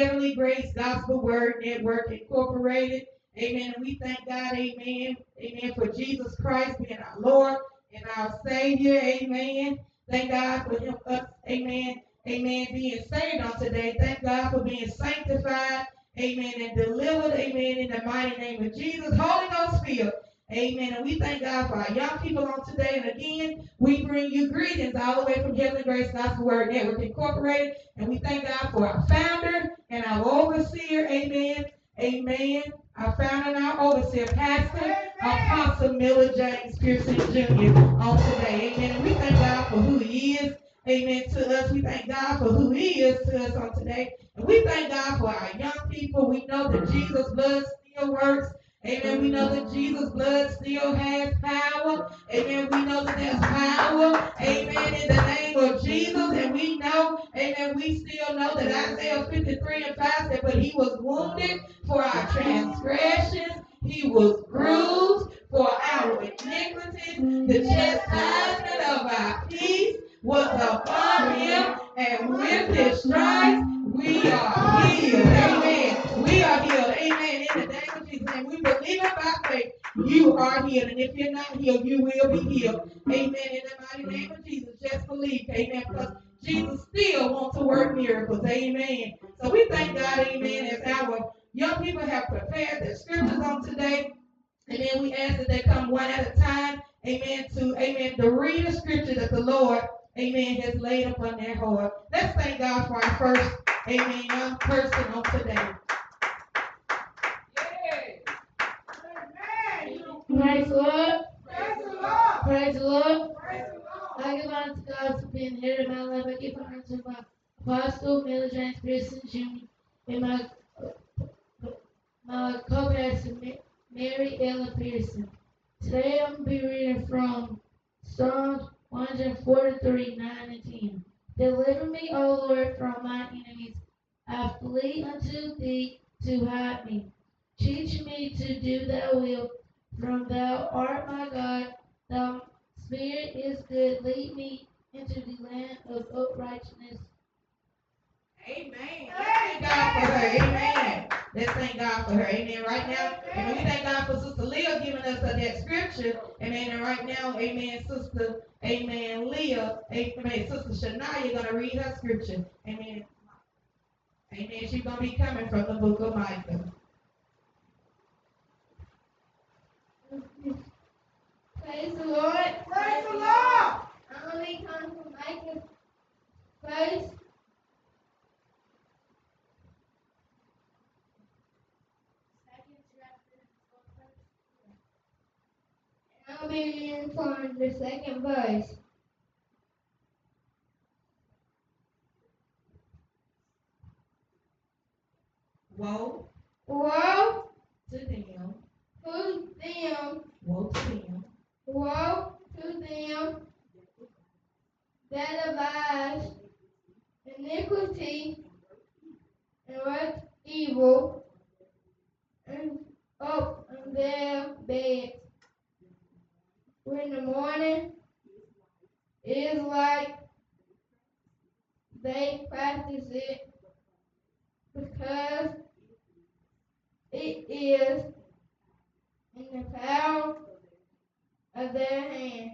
Heavenly Grace Gospel Word Network Incorporated. Amen. We thank God, amen. Amen. For Jesus Christ being our Lord and our Savior. Amen. Thank God for him, us, amen. Amen. Being saved on today. Thank God for being sanctified. Amen. And delivered. Amen. In the mighty name of Jesus. Holy Ghost filled. Amen. And we thank God for our young people on today. And again, we bring you greetings all the way from Heavenly Grace Gospel Word Network Incorporated. And we thank God for our founder and our overseer. Amen. Amen. Our founder and our overseer, Pastor Apostle Miller James Pearson Jr. on today. Amen. And we thank God for who he is. Amen. To us, we thank God for who He is to us on today. And we thank God for our young people. We know that Jesus' blood still works. Amen. We know that Jesus' blood still has power. Amen. We know that there's power. Amen. In the name of Jesus. And we know, amen, we still know that Isaiah 53 and 5 said, but he was wounded for our transgressions. He was bruised for our iniquities. The chastisement of our peace was upon him, and with his stripes we are healed. Amen. We are healed. Amen. In the name of Jesus. And we believe it by faith. You are healed. And if you're not healed, you will be healed. Amen. In the mighty name of Jesus. Just believe. Amen. Because Jesus still wants to work miracles. Amen. So we thank God, amen, as our young people have prepared their scriptures on today. And then we ask that they come one at a time, amen, to, amen, to read the scripture that the Lord amen, has laid upon their heart. Let's thank God for our first, amen, young person on today. Praise the Lord. Praise the Lord. Praise the Lord. Praise the Lord. I give honor to God for being here in my life. I give honor to my apostle, Miller James Pearson Jr., and my my co-pastor, Mary Ella Pearson. Today I'm going to be reading from Psalms 143, 9 and 10. Deliver me, O Lord, from my enemies. I flee unto thee to hide me. Teach me to do thy will, from thou art my God. Thy spirit is good. Lead me into the land of uprightness. Amen. Let's thank God for her. Amen. Let's thank God for her. Amen. Right now, and we thank God for Sister Leah giving us that scripture. Amen. And right now, amen, Sister, amen, Leah, amen, Sister Shania going to read her scripture. Amen. Amen. She's going to be coming from the book of Micah. Praise the Lord. Praise the Lord. I'm going to come from Micah Praise. The second verse. Woe Woe to them. to them, Woe to them. woe to them that devise iniquity and work evil and up in their bed. When the morning is like they practice it because it is in the power of their hand.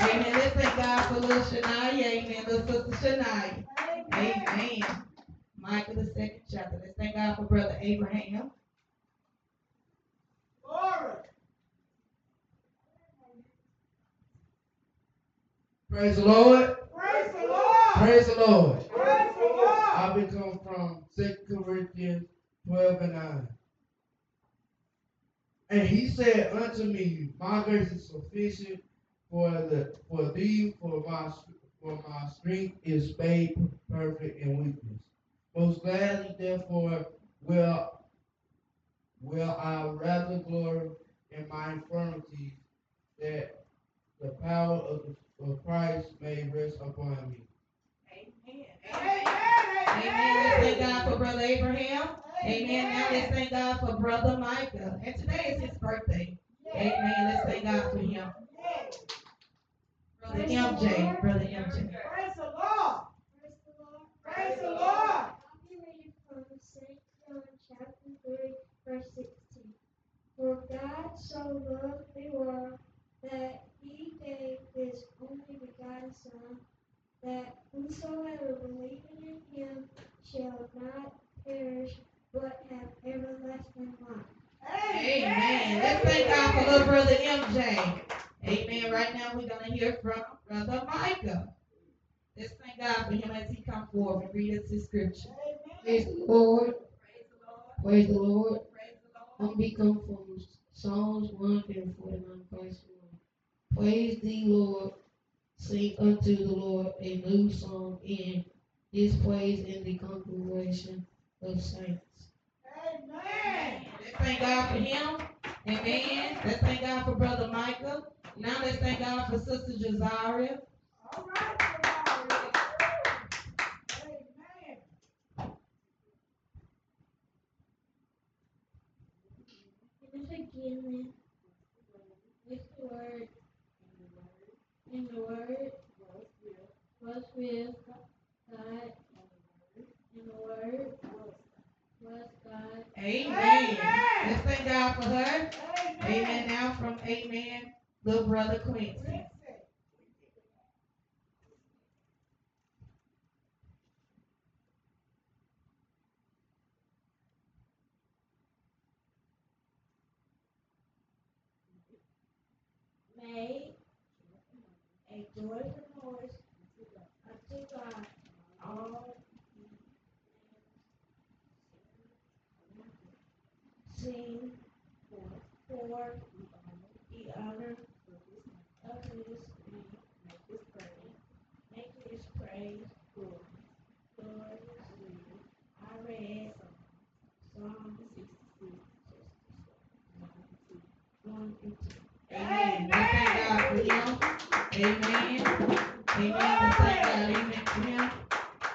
Amen. Let's thank God for little Shania. Amen. Little sister Shania. Amen. Micah the second chapter. Let's thank God for brother Abraham. Praise the Lord. Amen. Amen. Let's thank God. Amen for him.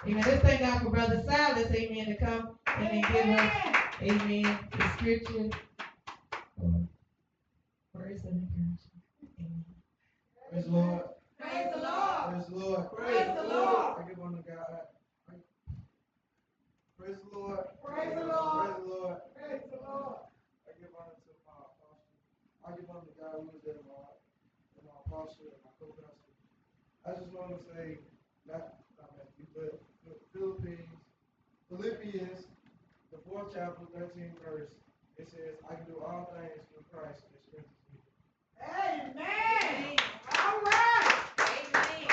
Amen. Let's thank God for Brother Silas. Amen. To come and give us, amen, the scripture. or Words of encouragement. Amen. Praise the Lord. Praise the Lord. Praise the Lord. Praise the Lord. I give unto God. Praise the Lord. Praise the Lord. Praise the Lord. Praise the Lord. I give honor to my apostle. I give honor to God who is there, my, and my apostle and my. I just want to say, not, not Matthew, but the Philippines, Philippians, the fourth chapter, 13th verse, it says, I can do all things through Christ that strengthens me. Amen. All right. Amen.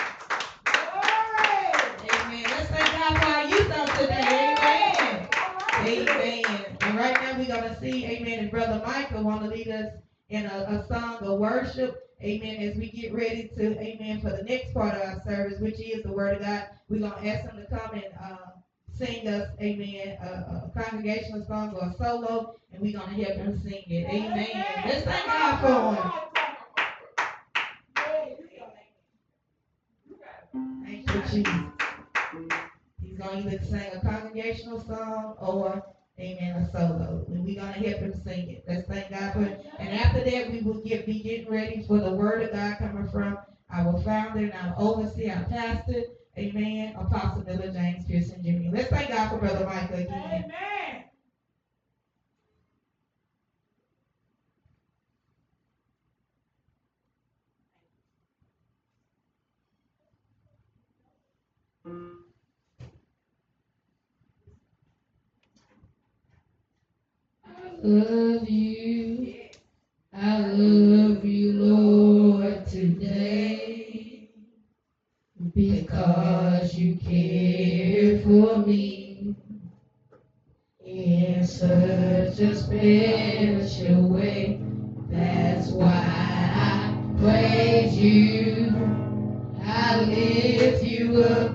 Glory. Amen. Let's thank God for our youth on today. Amen. All right. Amen. And right now we're gonna see, Amen, and Brother Michael wanna lead us in a, a song of worship. Amen. As we get ready to, Amen, for the next part of our service, which is the Word of God. We're gonna ask them to come and uh, sing us, Amen, a, a congregational song or a solo, and we're gonna help them sing it. Amen. Let's thank God for him. Thank you, Jesus. He's gonna either sing a congregational song or, amen, a solo. And we're gonna help him sing it. Let's thank God for it. And after that, we will get be getting ready for the word of God coming from our founder and our overseer, our pastor, amen, Apostle Miller James Pearson Jr. Let's thank God for Brother Michael again. Amen. Special way. That's why I praise you. I lift you up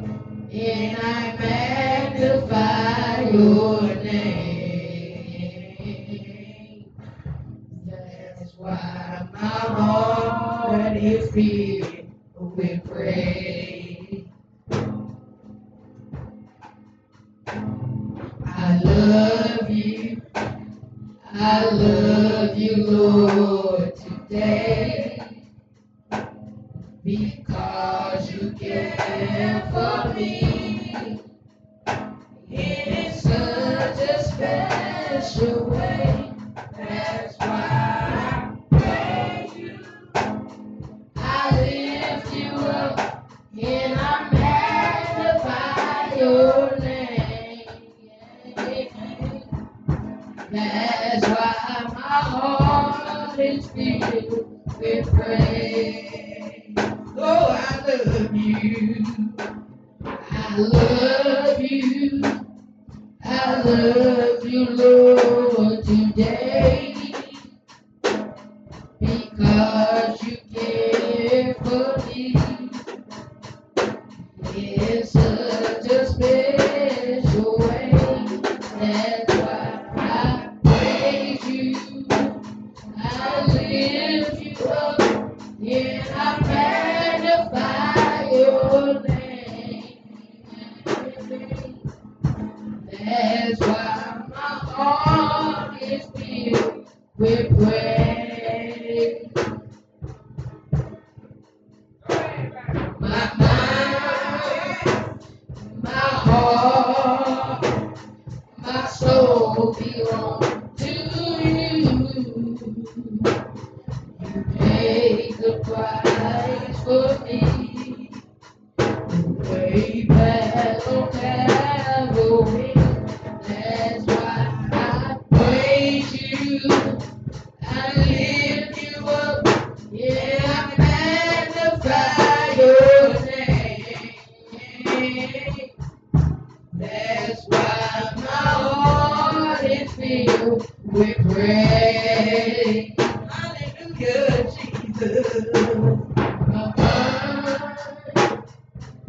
good Jesus.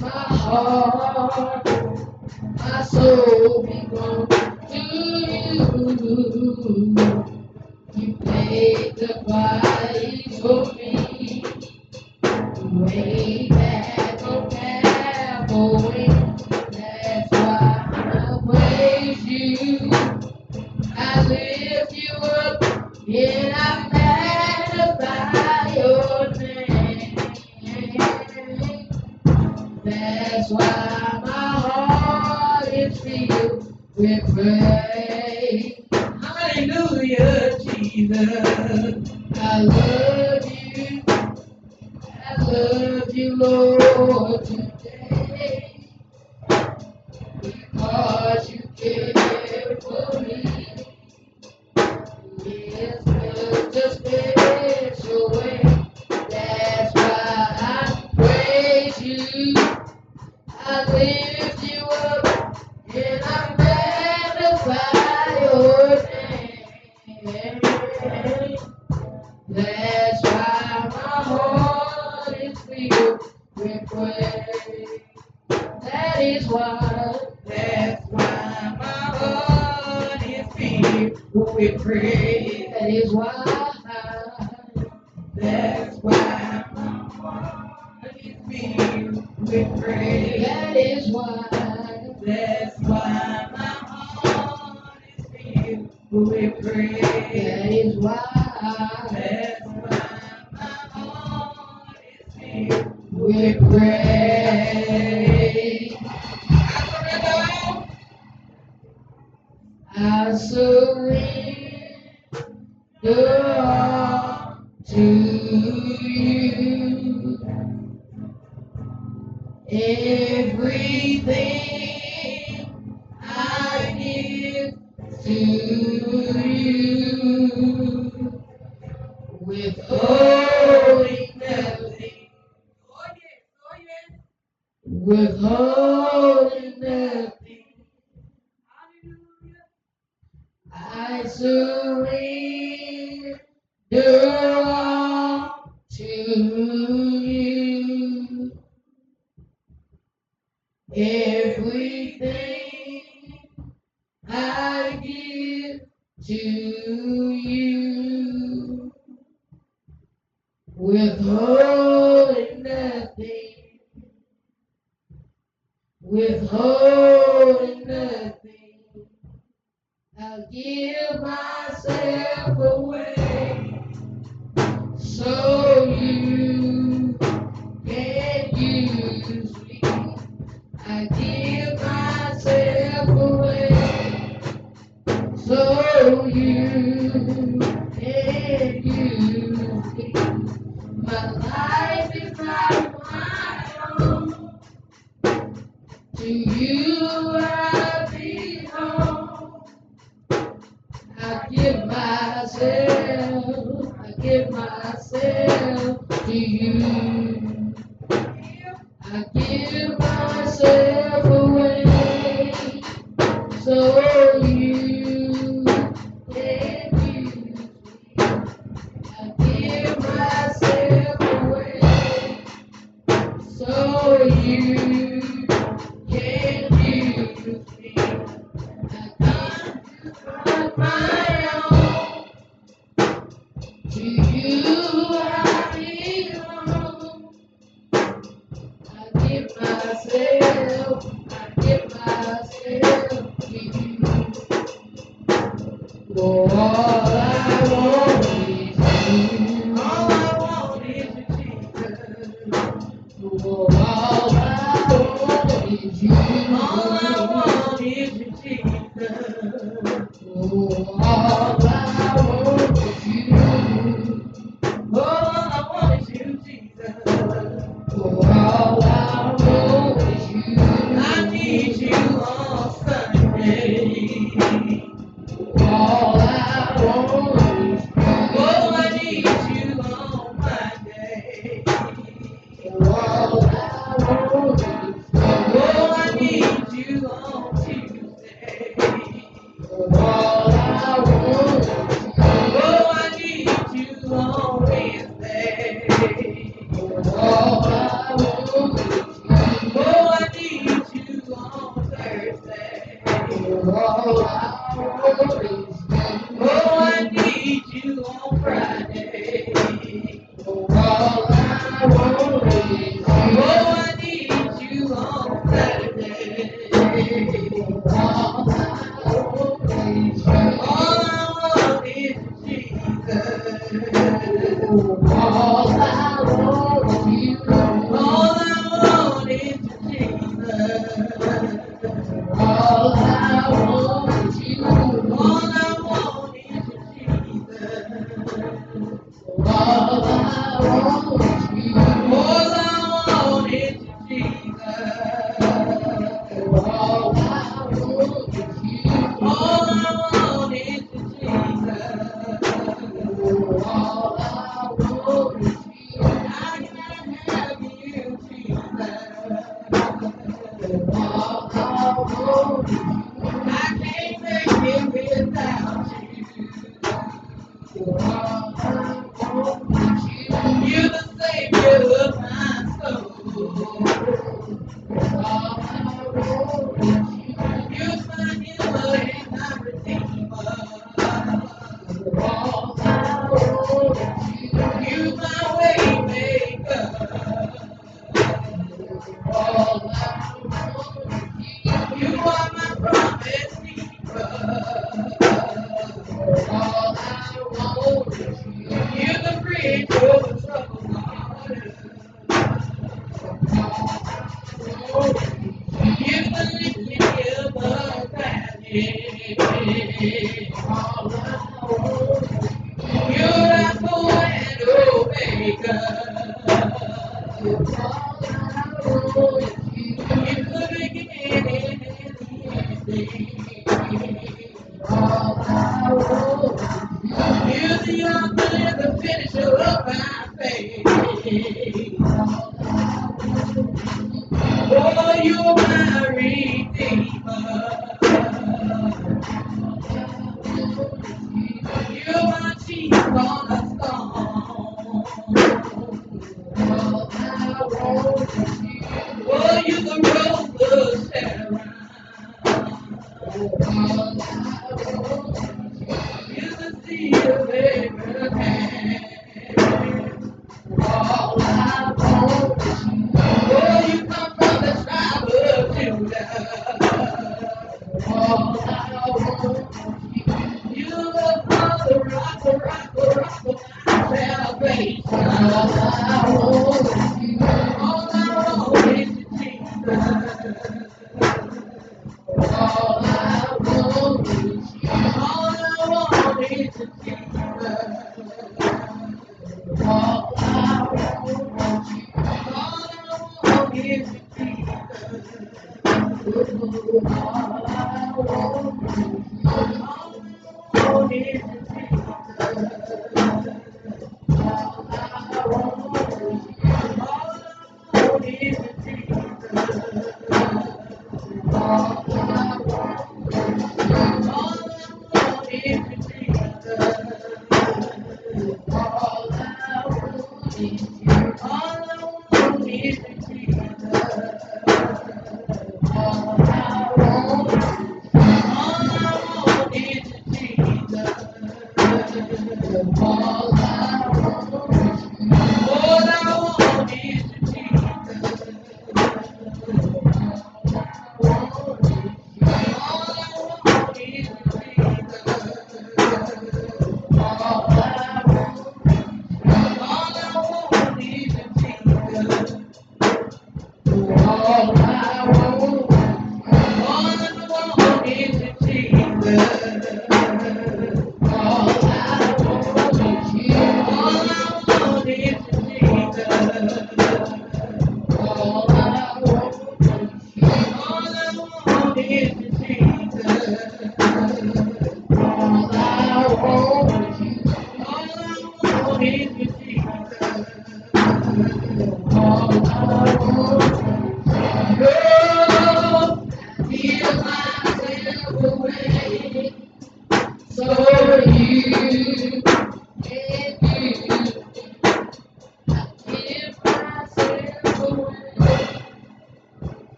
My heart, my soul belongs to you.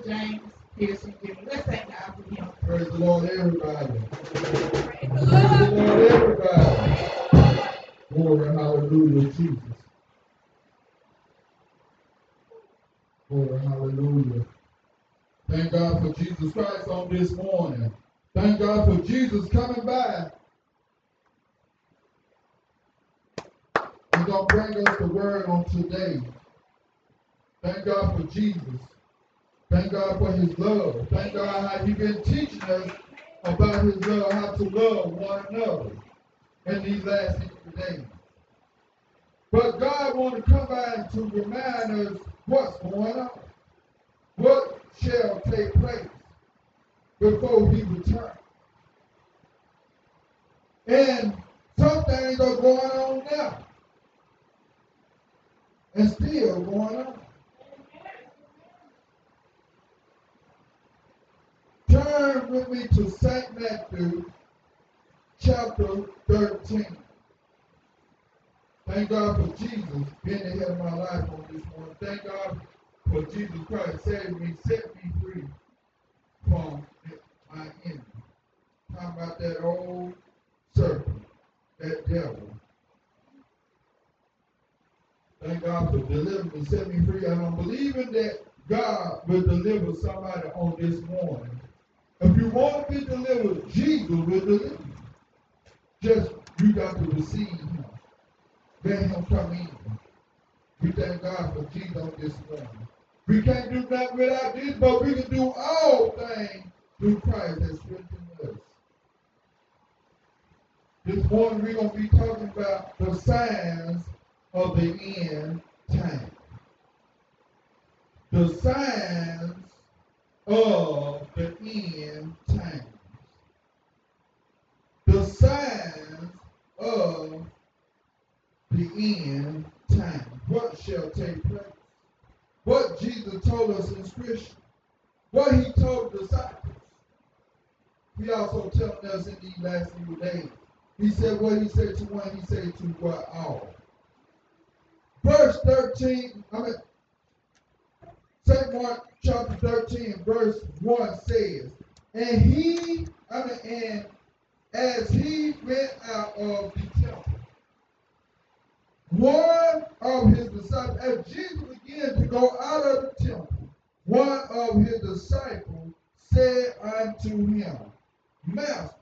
James Pearson Jr. Let's thank God for him. Praise the Lord, everybody. Praise the Lord. Everybody. Glory, hallelujah, Jesus. Glory, hallelujah. Thank God for Jesus Christ on this morning. Thank God for Jesus coming back. He's going to bring us the word on today. Thank God for Jesus. Thank God for his love. Thank God how he's been teaching us about his love, how to love one another in these last days. But God wants to come back to remind us what's going on. What shall take place before he returns. And some things are going on now. And still going on. Turn with me to St. Matthew chapter 13. Thank God for Jesus being ahead of my life on this morning. Thank God for Jesus Christ saving me, set me free from my enemy. Talking about that old serpent, that devil. Thank God for delivering me, set me free. And I'm believing that God will deliver somebody on this morning. If you want to be delivered, Jesus will deliver you. Just you got to receive him. Let him come in. We thank God for Jesus this morning. We can't do nothing without this, but we can do all things through Christ that strengthens us. This morning we're going to be talking about the signs of the end time. The signs of the end times. The signs of the end time. What shall take place? What Jesus told us in Scripture. What he told the disciples. he also telling us in these last few days. He said what he said to one, he said to what all. Verse 13, I mean, St. Mark chapter 13, verse 1 says, And he, I mean, and as he went out of the temple, one of his disciples, as Jesus began to go out of the temple, one of his disciples said unto him, Master,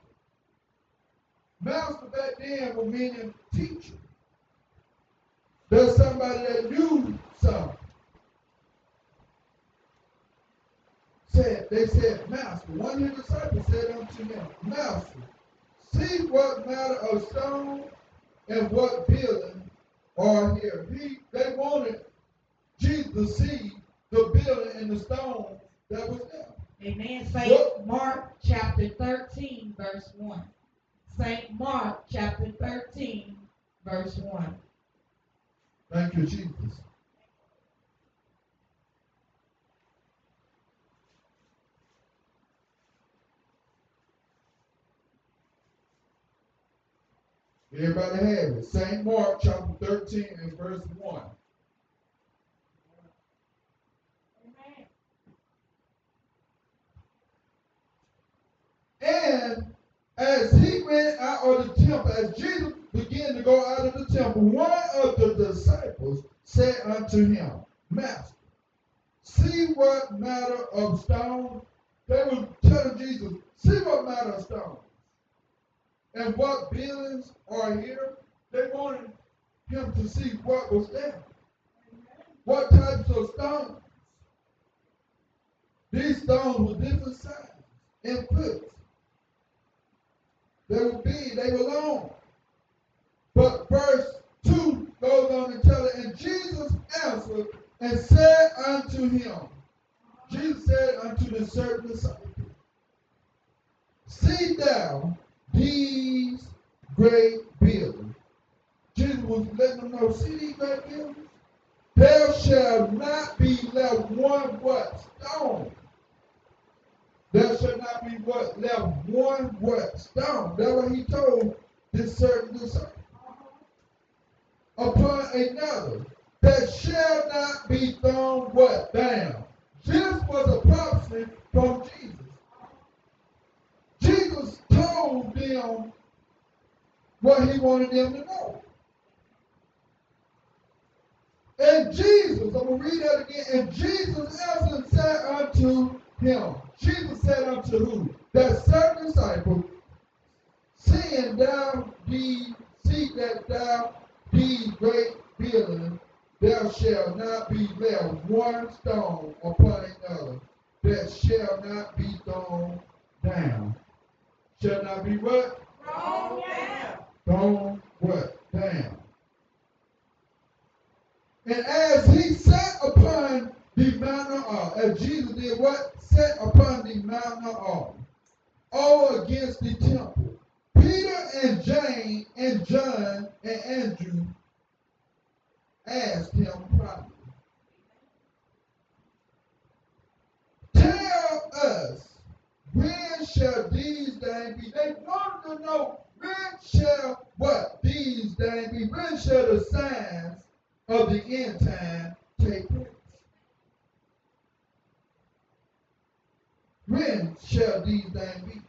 Master back then was meaning teacher. There's somebody that knew something. Said they said, Master. One of the disciples said unto him, Master, see what matter of stone and what building are here. He they wanted Jesus to see the building and the stone that was there. Amen. St. What? Mark chapter 13, verse 1. St. Mark chapter 13, verse 1. Thank you, Jesus. Everybody have it. St. Mark chapter 13 and verse 1. Amen. And as he went out of the temple, as Jesus began to go out of the temple, one of the disciples said unto him, Master, see what matter of stone? They were telling Jesus, see what matter of stone. And what buildings are here? They wanted him to see what was there. What types of stones? These stones were different sizes and put. They were big, they were long. But verse 2 goes on to tell it, and Jesus answered and said unto him, Jesus said unto the certain disciple, See thou these great buildings. Jesus was letting them know, see these great buildings? There shall not be left one what? Stone there shall not be what left one what stone. That's what he told this certain disciple. Upon another that shall not be thrown what down. This was a prophecy from Jesus. Jesus told them what he wanted them to know. And Jesus, I'm going to read that again. And Jesus answered said unto him, Jesus said unto who? That certain disciple, seeing thou be, see that thou be great building, there shall not be left one stone upon another that shall not be thrown down. Shall not be what? Thrown down. Thrown what? Down. And as he sat upon the mountain of as Jesus did what? Sat upon the mountain of all against the temple. Peter and James and John and Andrew asked him privately, Tell us, when shall these things be? They wanted to know when shall what? These things be. When shall the signs of the end time take place? When shall these things be?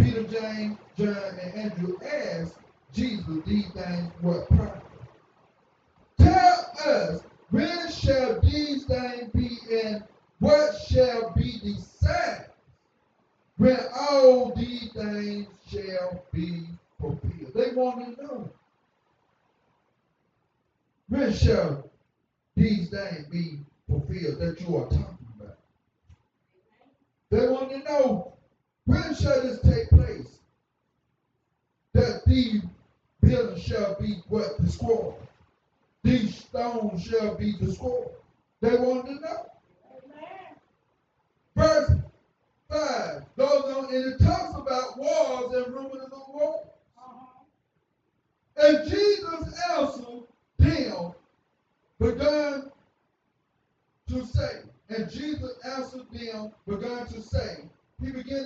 Peter, James, John, and Andrew asked Jesus these things what prophet. Tell us when shall these things be and what shall be the sign when all these things shall be fulfilled. They want to know. When shall these things be fulfilled that you are talking about? They want to know when shall this take place? That these buildings shall be what destroyed. These stones shall be destroyed. They want to know. Amen. 5 goes on and it talks about wars and rumors of war. Uh-huh. And Jesus answered them, begun to say, and Jesus answered them, began to say, he began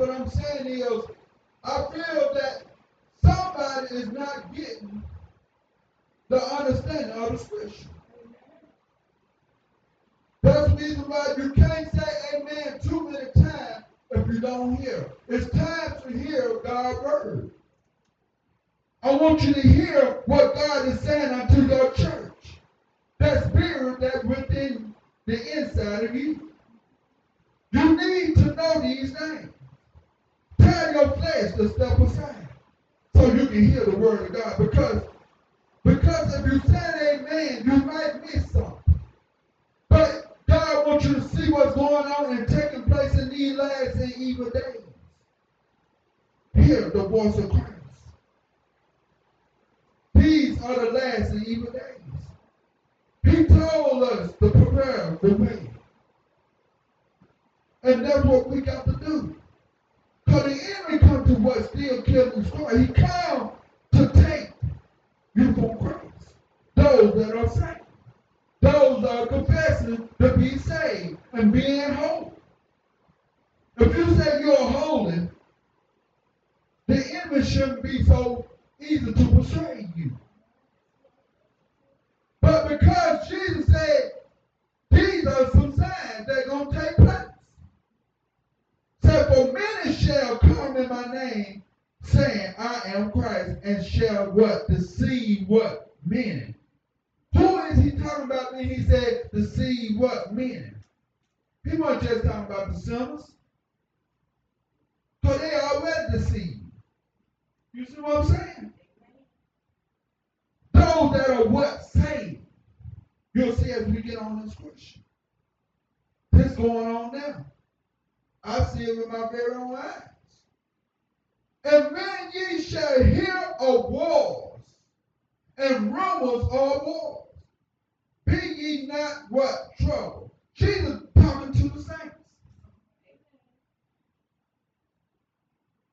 What I'm saying is, I feel that somebody is not getting the understanding of the scripture. That's the reason why you can't say amen too many times if you don't hear. It's time to hear God's word. I want you to hear what God is saying unto your church. That spirit that's within the inside of you. You need to know these things. Tell your flesh to step aside so you can hear the word of God. Because, because if you said amen, you might miss something. But God wants you to see what's going on and taking place in these last and evil days. Hear the voice of Christ. These are the last and evil days. He told us to prepare the way. And that's what we got to do. Because the enemy come to what still kill and destroy. He come to take you from Christ. Those that are saved. Those that are confessing to be saved and being holy. If you say you're holy, the enemy shouldn't be so easy to persuade you. But because Jesus said these are some signs that are going to take place. Said, For many shall come in my name, saying, I am Christ, and shall what? Deceive what? Many. Who is he talking about when he said deceive what? Many. He wasn't just talking about the sinners. Because they already deceived. You see what I'm saying? Those that are what? Saved. You'll see as we get on in scripture. This going on now. I see it with my very own eyes. And then ye shall hear of wars and rumors of wars, be ye not what? Trouble. Jesus talking to the saints.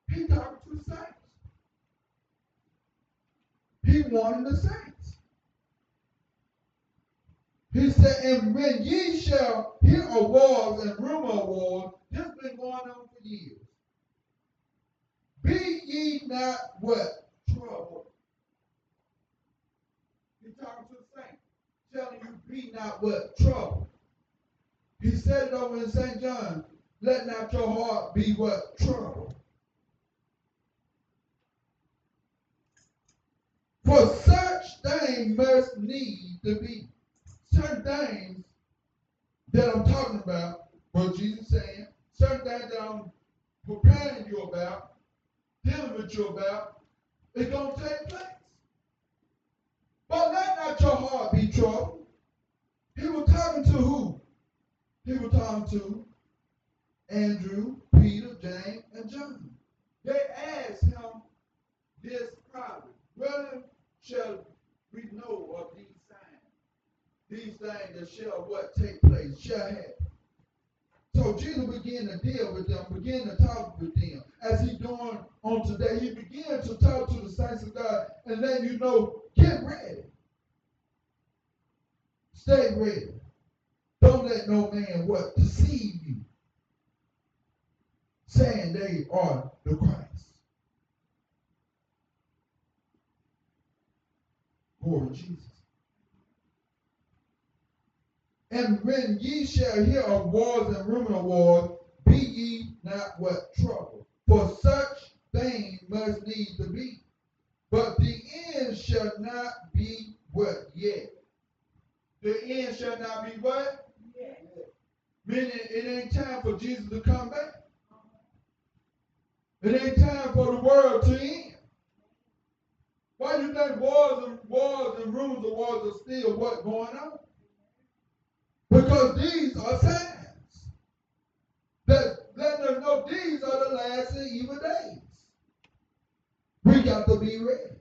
He talking to the saints. He wanted the saints. He said, and when ye shall hear of wars and rumor of wars, this been going on for years. Be ye not what? Troubled. He's talking to the saints. telling you, be not what? Trouble. He said it over in St. John. Let not your heart be what? Trouble. For such things must need to be. Certain things that I'm talking about, what Jesus saying, certain things that I'm preparing you about, dealing with you about, it's going to take place. But let not your heart be troubled. He was talking to who? He was talking to Andrew, Peter, James, and John. They asked him this problem. Whether shall we know of these? These things that shall what take place, shall happen. So Jesus began to deal with them, began to talk with them. As he doing on today, he began to talk to the saints of God and let you know, get ready. Stay ready. Don't let no man what deceive you, saying they are the Christ. To Jesus. And when ye shall hear of wars and rumor of wars, be ye not what trouble. For such things must need to be. But the end shall not be what yet. The end shall not be what? Yes. Meaning it ain't time for Jesus to come back. It ain't time for the world to end. Why do you think wars and wars and rumors of wars are still what going on? Because these are signs that letting us know these are the last and evil days. We got to be ready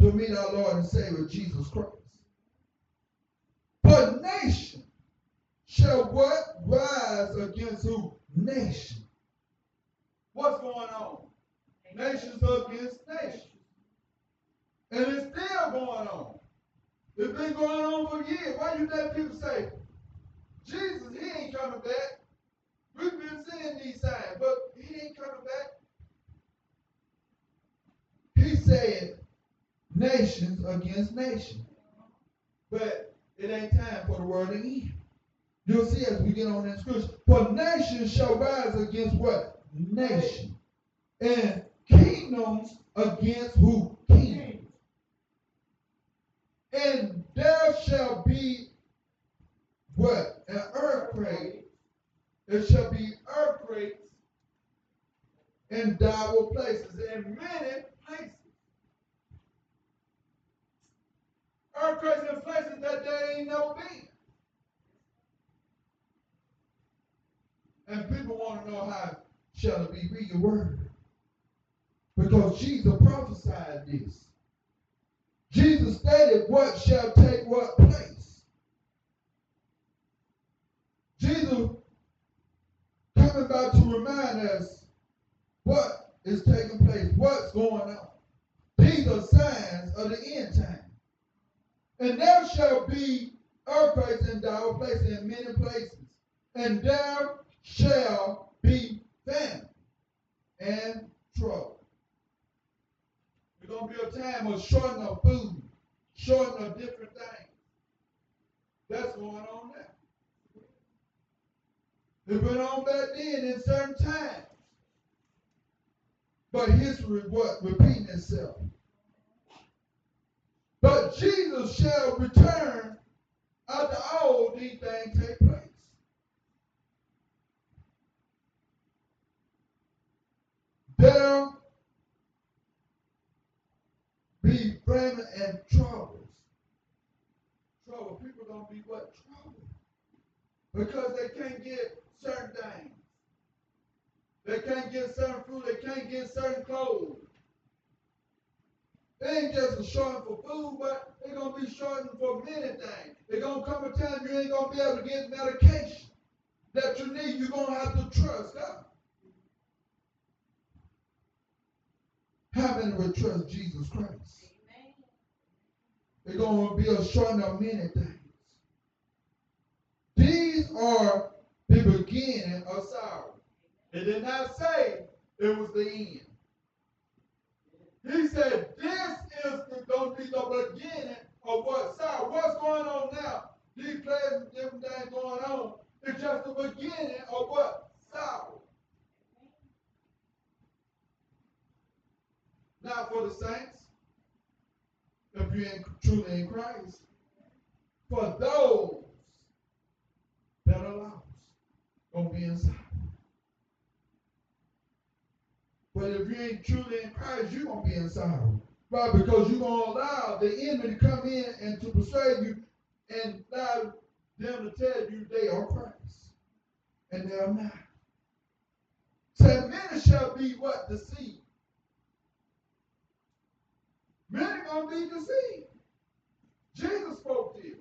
to meet our Lord and Savior Jesus Christ. But nation shall what rise against who? Nation. What's going on? Nations against nations. And it's still going on. It's been going on for years. Why you think people say, Jesus, he ain't coming back? We've been seeing these signs, but he ain't coming back. He said, nations against nations. But it ain't time for the world to end. You'll see as we get on in scripture. For nations shall rise against what? Nation. And kingdoms against who? Kingdoms. And there shall be what? An earthquake. There shall be earthquakes in dire places, in many places. Earthquakes in places that there ain't never been. And people want to know how shall it be. Read the word. Because Jesus prophesied this. Jesus stated what shall take what place. Jesus coming about to remind us what is taking place, what's going on. These are signs of the end time. And there shall be earthquakes in dire places, in many places. And there shall be famine and trouble. It's going to be a time of shorting of food, shorting of different things. That's going on now. It went on back then in certain times. But history what? Repeating itself. But Jesus shall return after all these things take place. There be famine and troubles. Trouble. People gonna be what? Trouble. Because they can't get certain things. They can't get certain food. They can't get certain clothes. They ain't just a shorting for food, but they're gonna be shorting for many things. There's gonna come a time you ain't gonna be able to get medication that you need. You're gonna have to trust God. Many will trust Jesus Christ? They're going to be a shortening of many things. These are the beginning of sorrow. It did not say it was the end. He said this is going to be the beginning of what sorrow. What's going on now, these plagues and different things going on, it's just the beginning of what? Sorrow. Now for the saints, if you're in, truly in Christ, for those that are lost, gonna be inside. But if you ain't truly in Christ, you're gonna be inside. Right? Because you're gonna allow the enemy to come in and to persuade you and allow them to tell you they are Christ. And they are not. Said many shall be what? Deceived. Many gonna be deceived. Jesus spoke this.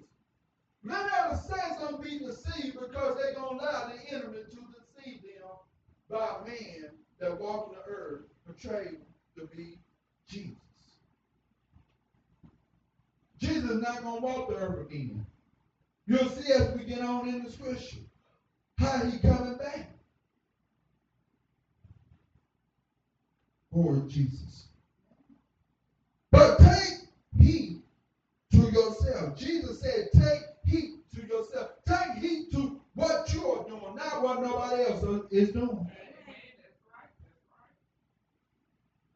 Many of the saints gonna be deceived because they're gonna allow the enemy to deceive them by man that walk the earth portrayed to be Jesus. Jesus is not going to walk the earth again. You'll see as we get on in the scripture how he coming back. Lord Jesus. But take heed to yourself. Jesus said, take heed to yourself. Take heed to what you're doing, not what nobody else is doing.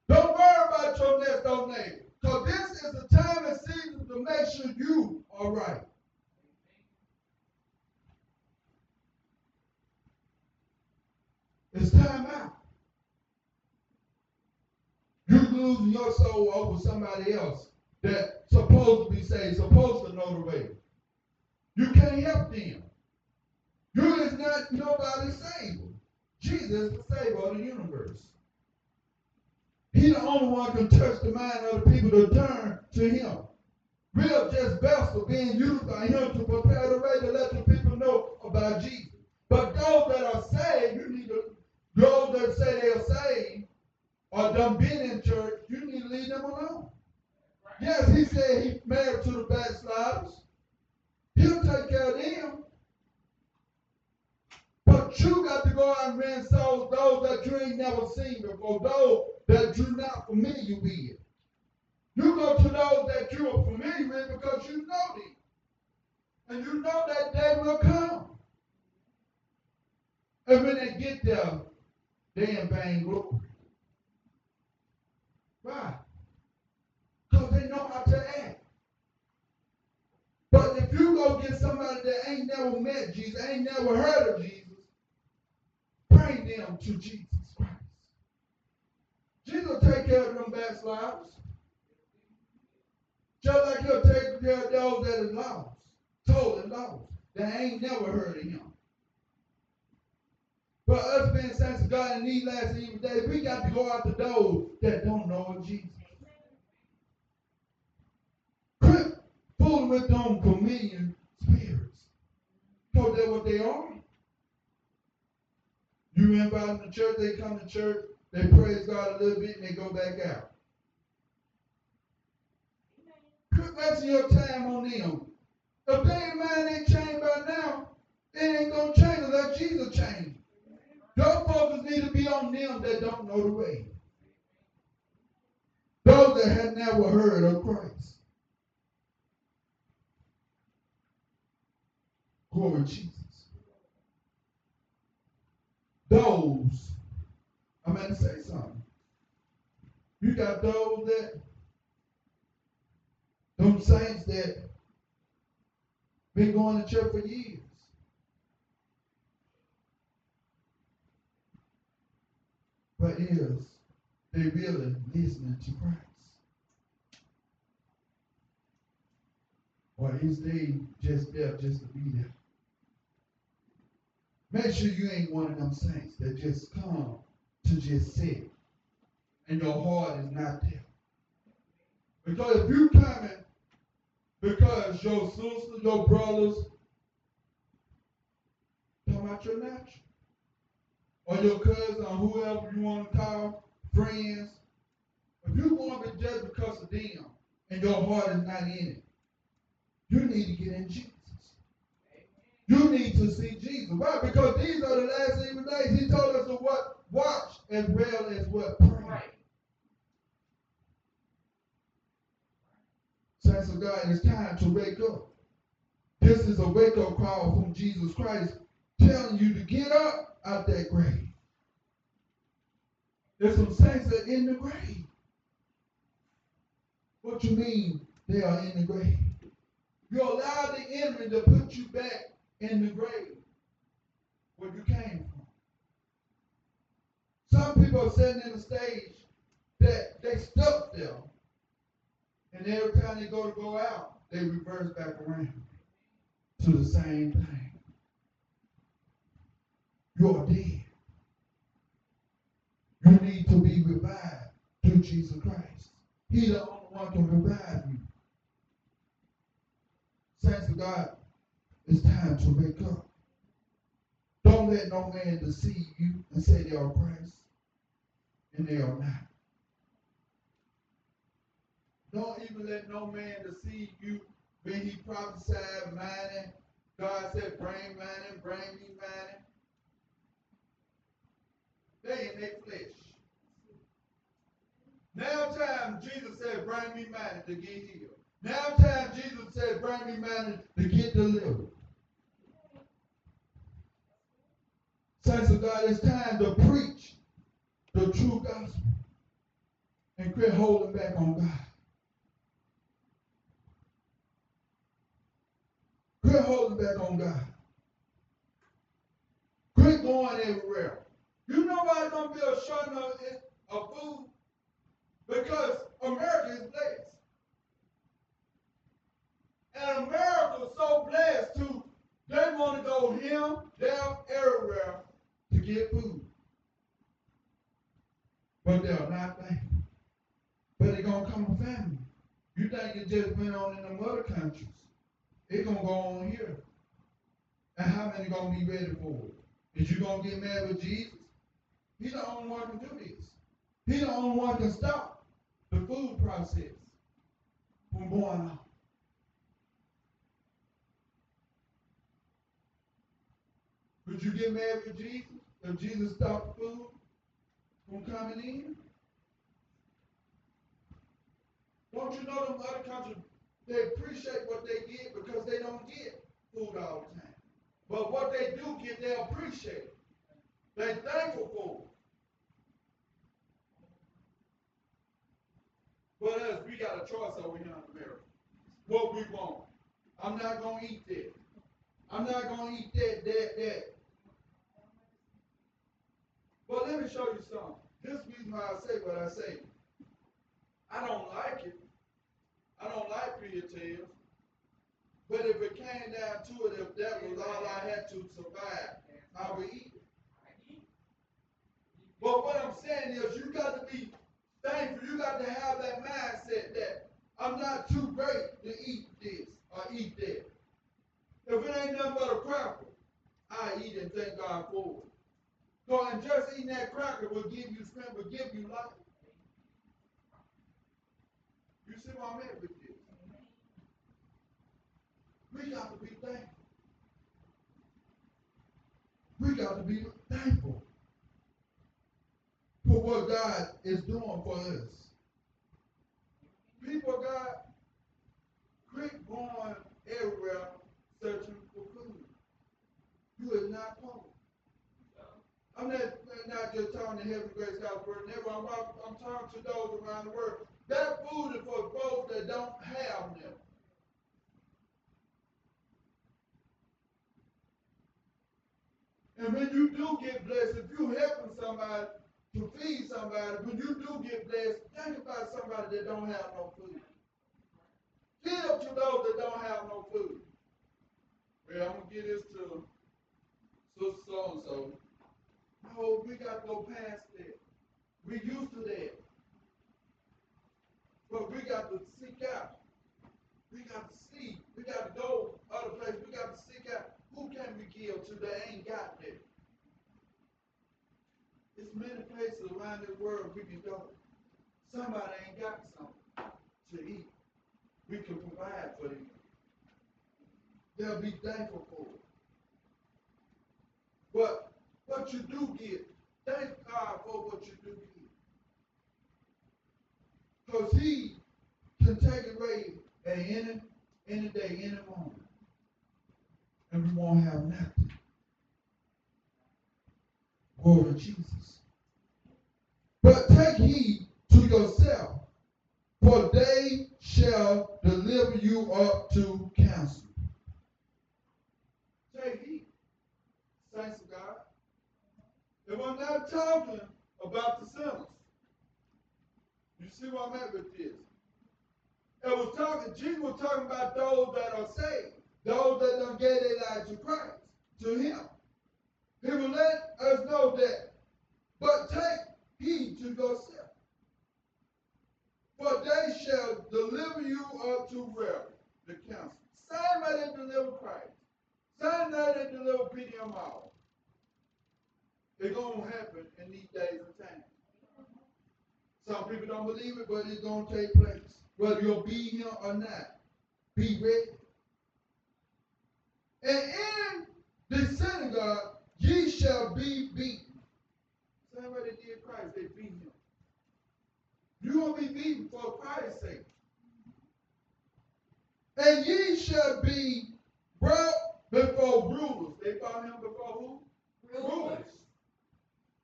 Don't worry about your next door neighbor. Because this is the time and season to make sure you are right. It's time out. You losing your soul over somebody else that supposed to be saved, supposed to know the way. You can't help them. You is not nobody's savior. Jesus is the savior of the universe. He the only one can touch the mind of the people to turn to him. Real just vessel being used by him to prepare the way to let the people know about Jesus. But those that are saved, you need to, those that say they are saved or done been in church, you need to leave them alone. Yes, he said he married to the backsliders. He'll take care of them. But you got to go out and win souls, those that you ain't never seen before, those that you're not familiar with. You go to those that you are familiar with because you know them. And you know that day will come. And when they get there, they in vain glory. Why? Because they know how to act. But if you go get somebody that ain't never met Jesus, ain't never heard of Jesus, bring them to Jesus Christ. Jesus will take care of them backsliders. Just like he'll take care of those that is lost, totally lost, that ain't never heard of him. But us being saints of God in these last evil days, we got to go out to those that don't know Jesus. Quit fooling with them communion spirits. Because they're what they are. You invite them to church, they come to church, they praise God a little bit, and they go back out. Quit wasting your time on them. If they ain't mind ain't changed by now, it ain't gonna change unless Jesus change. Those focus need to be on them that don't know the way. Those that have never heard of Christ. Glory Jesus. Those, I'm going to say something. You got those that, them saints that been going to church for years. But is they really listening to Christ? Or is they just there just to be there? Make sure you ain't one of them saints that just come to just sit and your heart is not there. Because if you coming because your sisters, your brothers, talking about your natural, or your cousin, or whoever you want to call, friends, if you want to be just because of them and your heart is not in it, you need to get in Jesus. You need to see Jesus. Why? Because these are the last evil days. He told us to what? Watch as well as what? Pray. Saints of God, it's time to wake up. This is a wake up call from Jesus Christ telling you to get up out that grave. There's some saints that in the grave. What you mean they are in the grave? You allow the enemy to put you back in the grave where you came from. Some people are sitting in the stage that they stuck there. And every time they go to go out, they reverse back around to the same thing. You're dead. You need to be revived through Jesus Christ. He's the only one to revive you. Saints of God, it's time to wake up. Don't let no man deceive you and say they are Christ, and they are not. Don't even let no man deceive you when he prophesied mining. God said, bring mining, bring me mining. They in their flesh. Now time Jesus said, bring me mining to get healed. Now time Jesus said, bring me mining to get delivered. Saints of God, it's time to preach the true gospel and quit holding back on God. Quit holding back on God. Quit going everywhere. You it's gonna be a shortage of, of food? Because America is blessed. And America is so blessed too, they want to go here, there, everywhere to get food. But they're not thankful. But it's gonna come a famine. You think it just went on in them other countries. It's gonna go on here. And how many gonna be ready for it? Is you gonna get mad with Jesus? He's the only one who can do this. He's the only one who can stop the food process from going on. Would you get mad with Jesus if Jesus stopped food from coming in? Don't you know them other countries, they appreciate what they get because they don't get food all the time. But what they do get, they appreciate. They're thankful for it. But us, we got a choice over here in America. What we want. I'm not gonna eat that. I'm not gonna eat that, that, that. But let me show you something. This is why I say what I say. I don't like it. I don't like fairy. But if it came down to it, if that was all I had to survive, I would eat it. But what I'm saying is you got to be thankful. You got to have that mindset that I'm not too great to eat this or eat that. If it ain't nothing but a cracker, I eat and thank God for it. And just eating that cracker will give you strength, will give you life. You see what I'm at with this? We got to be thankful. We got to be thankful for what God is doing for us. People, God, quit going everywhere searching for food. You is not poor. I'm not, not just talking to Heaven Grace Gospel Word Never. I'm, I'm talking to those around the world. That food is for folks that don't have them. And when you do get blessed, if you helping somebody to feed somebody, when you do get blessed, think about somebody that don't have no food. Give to those that don't have no food. Well, I'm gonna give this to Sister so and so. No, we got to go past that. We used to that. But we got to seek out. We got to see. We got to go other places. We got to seek out who can we give to that ain't got there. There's many places around the world we can go. Somebody ain't got something to eat. We can provide for them. They'll be thankful for it. But what you do get, thank God for what you do get. Because he can take it away at any, any day, any moment. and we won't have nothing. Glory to Jesus. But take heed to yourself, for they shall deliver you up to council. Take heed, saints of God. If I'm not talking about the sinners, you see where I'm at with this? It was talking, Jesus was talking about those that are saved, those that don't get their life to Christ, to Him. He will let us know that. But take heed to yourself. For they shall deliver you up to where? The council. Same way they deliver Christ. Same way they deliver PDM all. It's going to happen in these days and times. Some people don't believe it, but it's going to take place. Whether you'll be here or not, be ready. And in the synagogue, ye shall be beaten. Same way they did Christ, they beat him. You will be beaten for Christ's sake. And ye shall be brought before rulers. They brought him before who? Rulers.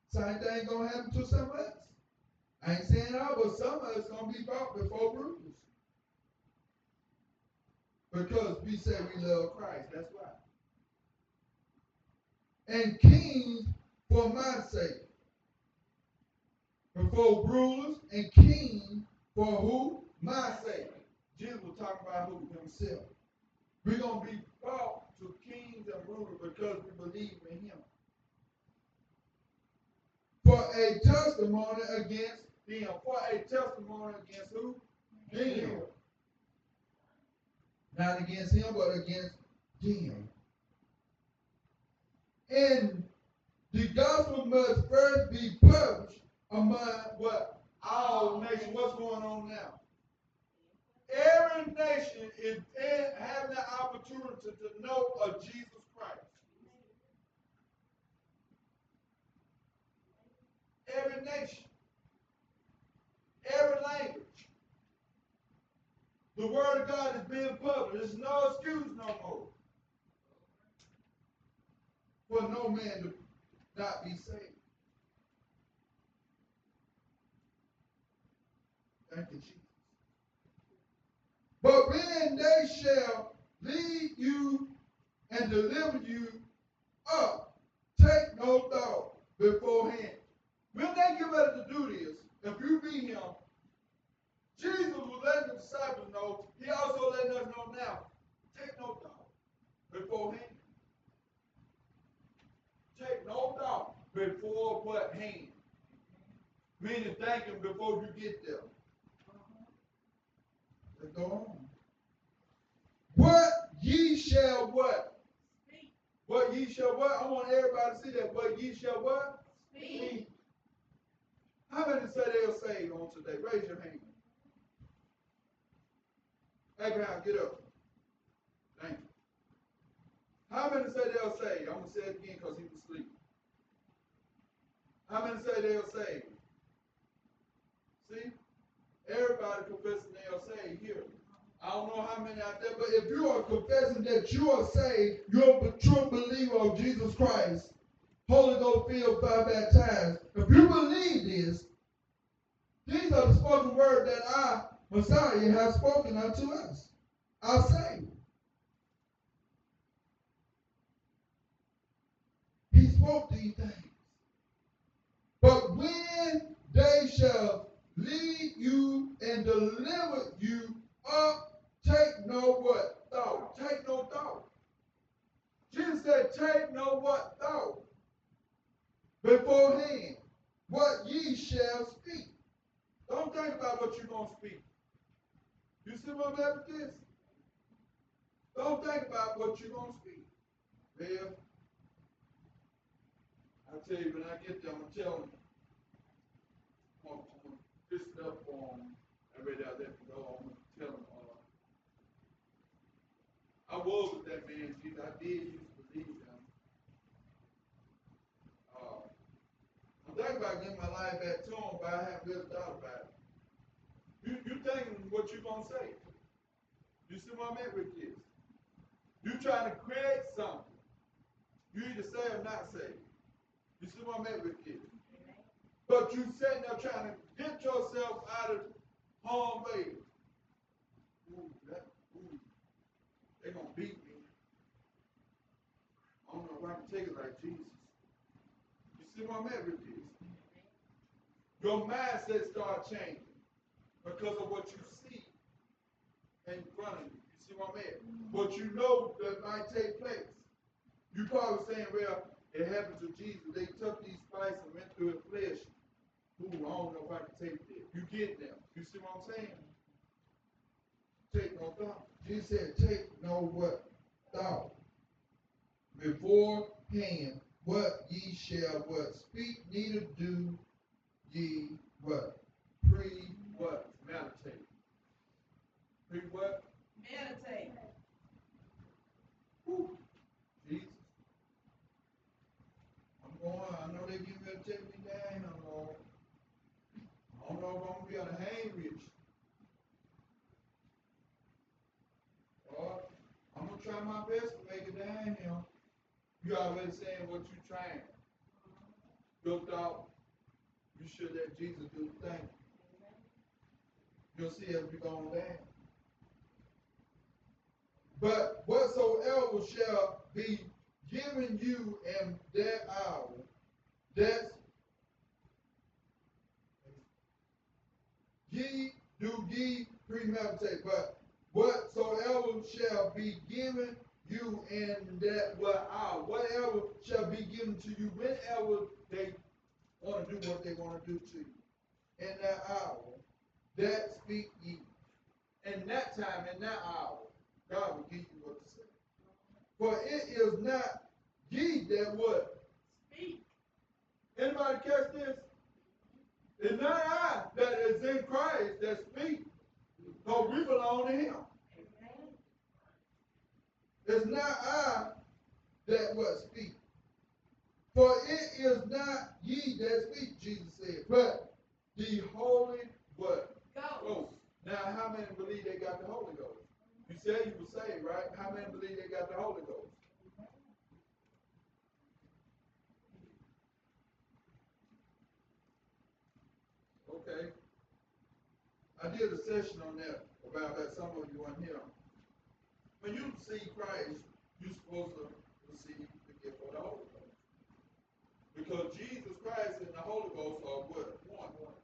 Same thing gonna happen to some of us. I ain't saying all, but some of us gonna be brought before rulers. Because we say we love Christ. That's. And kings for my sake. Before rulers and kings for who? My sake. Jesus was talking about who? Himself. We're gonna be brought to kings and rulers because we believe in him. For a testimony against them. For a testimony against who? Them. Not against him, but against them. And the gospel must first be published among what? All nations. What's going on now? Every nation is having the opportunity to know of Jesus Christ. Every nation. Every language. The word of God is being published. There's no excuse no more. For no man to not be saved. Thank you, Jesus. But when they shall lead you and deliver you up, take no thought beforehand. When they get ready to do this, if you be him, Jesus will let the disciples know, he also let us know now, take no thought beforehand. Take no thought before what hand? Meaning thinking before you get there. Let's go on. What ye shall what? What ye shall what? I want everybody to see that. What ye shall what? Speak. How many say they'll save on today? Raise your hand. Abraham, get up. How many say they'll save? I'm gonna say it again because he was asleep. How many say they'll save? See? Everybody confessing they'll save here. I don't know how many out there, but if you are confessing that you are saved, you're a true believer of Jesus Christ, Holy Ghost filled, fire baptized. If you believe this, these are the spoken word that I, Messiah, has spoken unto us. Our Savior. He spoke these things. But when they shall lead you and deliver you up, take no what? Thought. Take no thought. Jesus said, take no what? Thought. Beforehand, what ye shall speak. Don't think about what you're going to speak. You see what I'm with this? Don't think about what you're going to speak. Well, I tell you, when I get there, I'm to tell them. I'm to fix it up for them. I read out there to go. I'm to tell them. Uh, I was with that man, Jesus. I did used to believe him. Uh, I'm thinking about getting my life back to him, but I haven't really thought about it. You, you thinking what you're gonna say. You see what I'm at with this? You trying to create something. You either say or not say. You see what I'm at with? But you sitting there trying to get yourself out of harm way. Ooh, that, ooh, they gonna beat me. I don't know if I can take it like Jesus. You see what I'm at with this? Your mindset start changing because of what you see in front of you. You see what I'm at? What you know that might take place. You probably saying, well, it happened to Jesus. They took these spices and went through his flesh. Ooh, I don't know if I can take that. You get them. You see what I'm saying? Take no thought. Jesus said, take no what thought beforehand what ye shall what speak, neither do ye what pre What? Meditate. Pre what? Meditate. Whew. Jesus. I'm going, I know they getting ready to take me down, Lord. Gonna be able to hang with you. Lord, I'm gonna try my best to make it down here. You already saying what you're trying. Your thought, you should let Jesus do the thing. You'll see as we go on down. But whatsoever shall be given you in that hour, that's ye do ye premeditate. But whatsoever shall be given you in that what hour, whatever shall be given to you whenever they want to do what they want to do to you. In that hour, that speak ye. In that time, in that hour, God will give you what to say. For it is not ye that what? Speak. Anybody catch this? It's not I that is in Christ that speak. No, we belong to him. Amen. It's not I that what speak. For it is not ye that speak, Jesus said, but the Holy what? Go. Ghost. Oh, now, how many believe they got the Holy Ghost? You said you were saved, right? How many believe they got the Holy Ghost? Okay. I did a session on that about that. Some of you weren't here. When you receive Christ, you're supposed to receive the gift of the Holy Ghost. Because Jesus Christ and the Holy Ghost are what? One.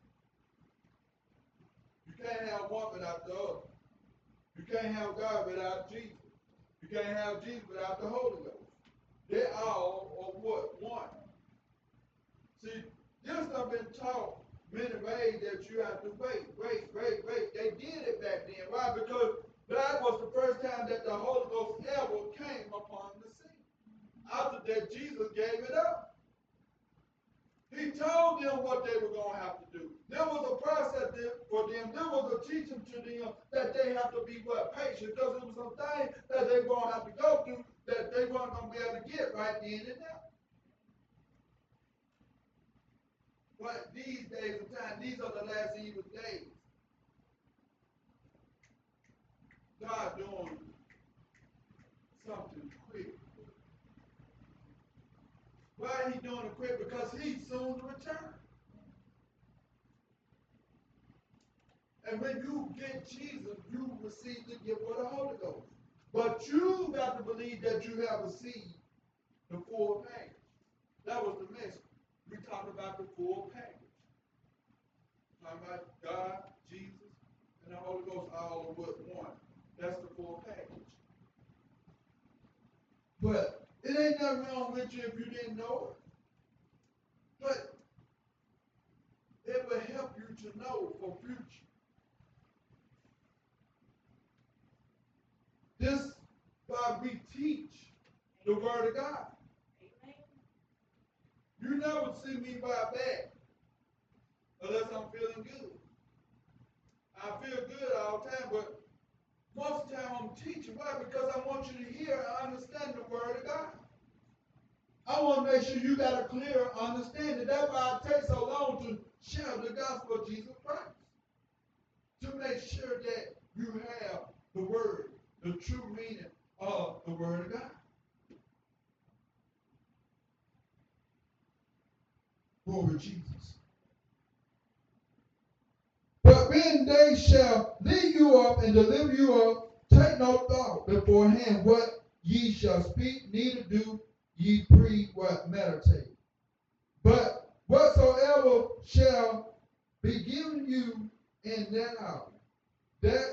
You can't have one without the other. You can't have God without Jesus. You can't have Jesus without the Holy Ghost. They all are what? One. See, this have been taught many ways that you have to wait, wait, wait, wait. They did it back then. Why? Because that was the first time that the Holy Ghost ever came upon the scene. After that, Jesus gave it up. He told them what they were going to have to do. There was a process for them. There was a teaching to them that they have to be what? Patient. Because it was some that they were going to have to go through that they weren't going to be able to get right then and there. But these days of time, these are the last evil days. God doing something quick. Why he doing it quick? Because he's soon to return. And when you get Jesus, you receive the gift of the Holy Ghost. But you got to believe that you have received the full package. That was the message. We talked about the full package. Talking about God, Jesus, and the Holy Ghost all of what one. That's the full package. But it ain't nothing wrong with you if you didn't know it. But it will help you to know for future. This why we teach the word of God. You never see me buy back unless I'm feeling good. I feel good all the time, but most of the time I'm teaching. Why? Because I want you to hear and understand the word of God. I want to make sure you got a clear understanding. That's why it takes so long to share the gospel of Jesus Christ. To make sure that you have the word, the true meaning of the Word of God. Glory Jesus. But when they shall lead you up and deliver you up, take no thought beforehand what ye shall speak, neither do ye pre what meditate. But whatsoever shall be given you in that hour, that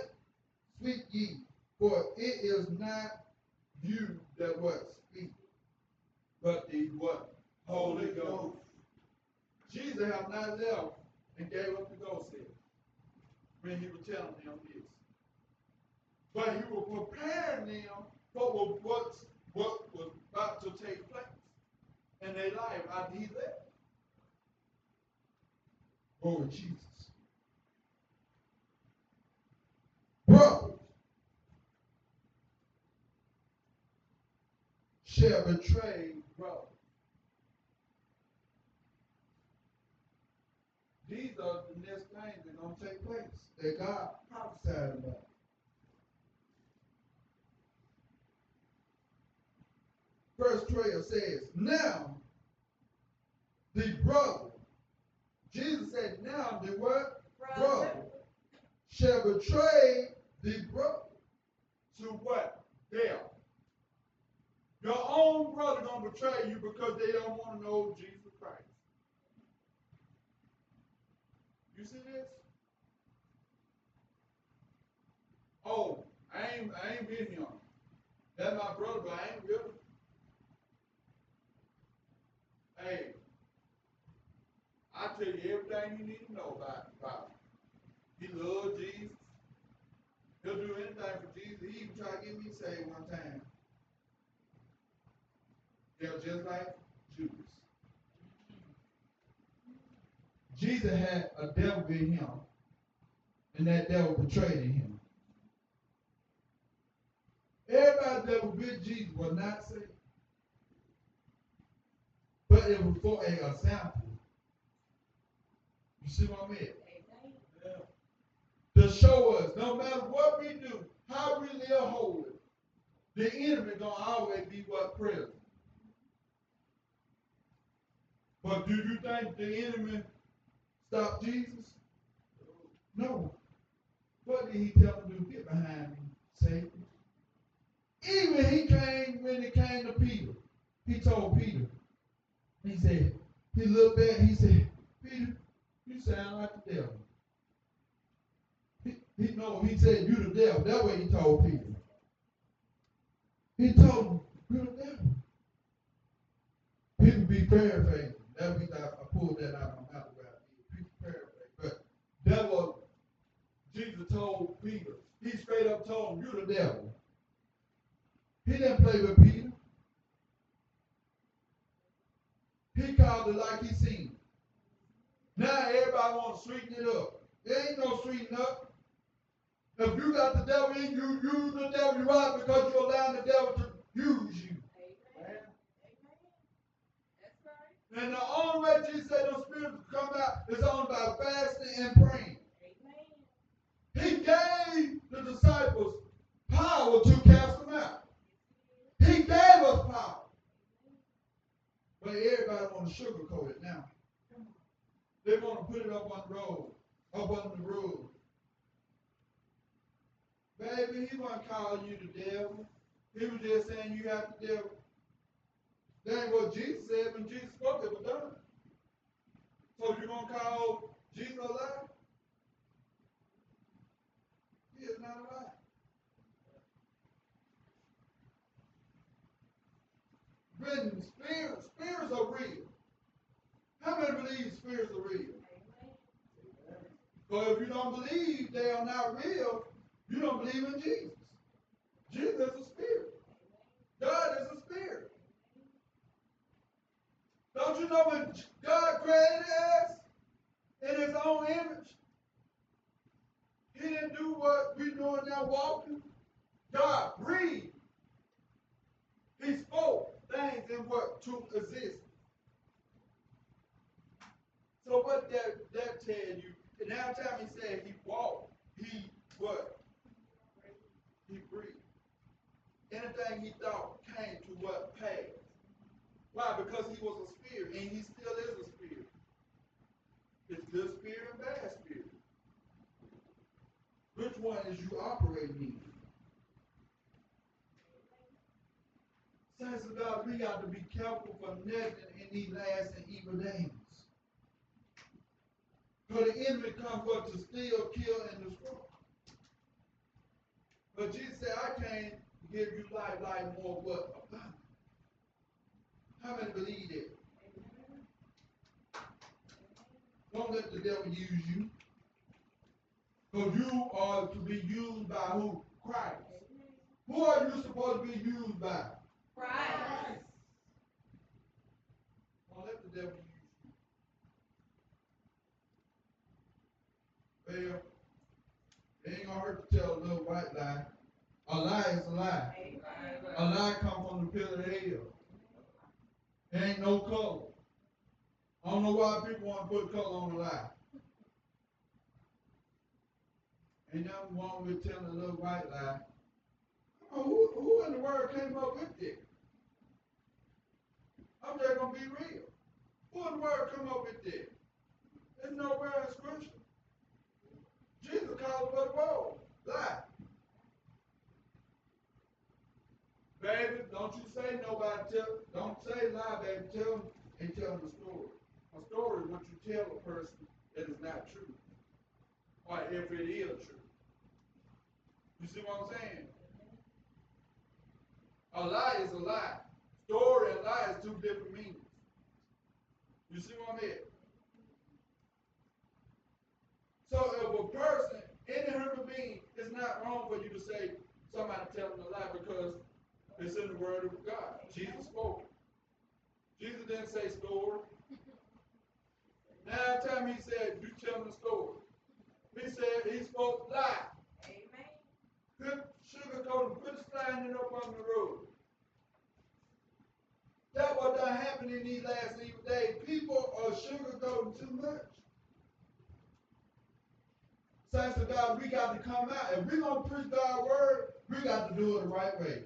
speak ye, for it is not you that what speak, but the what? Holy Ghost. Jesus have not left and gave up the ghost here when he was telling them this. But he was preparing them for what, what, was about to take place in their life after he left. To Jesus. Brothers shall betray brother. These are the next things that are going to take place that God prophesied about. Verse 12 says, Now the brother, Jesus said, Now the what? Brother shall betray the brother to what? Death. Your own brother gonna betray you because they don't want to know Jesus Christ. You see this? Oh, I ain't I ain't been here. That's my brother, but I ain't really. Hey, I tell you everything you need to know about about him. He loves Jesus. He'll do anything for Jesus. He even tried to get me saved one time. Yeah, just like Judas. Jesus had a devil in him, and that devil betrayed him. Everybody that was with Jesus was not saved. But it was for a example. You see what I mean? To show us, no matter what we do, how we live holy, the enemy gonna always be what present. But do you think the enemy stopped Jesus? No. What did he tell him to do? Get behind me, Satan. Even he came when it came to Peter. He told Peter, he said, he looked back, he said, Peter, you sound like the devil. He, he no, he said, you the devil. That way he told Peter. He told him, you the devil. People be paraphrasing. That I, I pulled that out of my mouth where I did. People paraphrase. But that was Jesus told Peter. He straight up told him, You're the devil. He didn't play with Peter. He called it like he seen it. Now everybody want to sweeten it up. There ain't no sweeten up. If you got the devil in you, use the devil right because you're allowing the devil to use you. And the only way Jesus said those spirits come out is only by fasting and praying. He gave the disciples power to cast them out. He gave us power. But everybody want to sugarcoat it now. They want to put it up on the road, up on the road. Baby, he wasn't calling you the devil. He was just saying you have the devil. That ain't what Jesus said when Jesus spoke, it was done. So you gonna call Jesus a liar? He is not a liar. When spirits, spirits are real. How many believe spirits are real? So if you don't believe they are not real, you don't believe in Jesus. Jesus is a spirit. God is a spirit. Don't you know when God created us in his own image? He didn't do what we're doing now walking. God breathed. He spoke things in what to exist. So what that that tell you? And every time he said he walked, he what? He breathed. Anything he thought came to what pass. Why? Because he was a spirit, and he still is a spirit. It's good spirit and bad spirit. Which one is you operating in? Saints of God, we got to be careful for nothing in these last and evil days. For the enemy comes for to steal, kill, and destroy. But Jesus said, I came to give you life, life more what? Abundant. How many believe that? Don't let the devil use you. Because you are to be used by who? Christ. Who are you supposed to be used by? Christ. Don't let the devil use you. Well, it ain't gonna hurt to tell a little white lie. A lie is a lie. A lie come from the pit of hell. There ain't no color. I don't know why people want to put color on a lie. Ain't nothing wrong with telling a little white lie. Oh, who, who in the world came up with it? I'm just gonna be real. Who in the world come up with this? There's nowhere in scripture. Jesus called it what it. Lie. Baby, don't you say nobody tell don't say lie, baby. Tell them and tell them the story. A story is what you tell a person that is not true. Or if it is true. You see what I'm saying? A lie is a lie. Story and lie is two different meanings. You see what I mean? So if a person, any human being, it's not wrong for you to say somebody telling a lie because it's in the word of God. Jesus spoke. Jesus didn't say story. Now time he said, you telling the story. He said he spoke lie. Amen. Put sugarcoat and put sliding up on the road. That what done happened in these last evil days. People are sugarcoating too much. Saints of God, we got to come out. If we're gonna preach God's word, we got to do it the right way.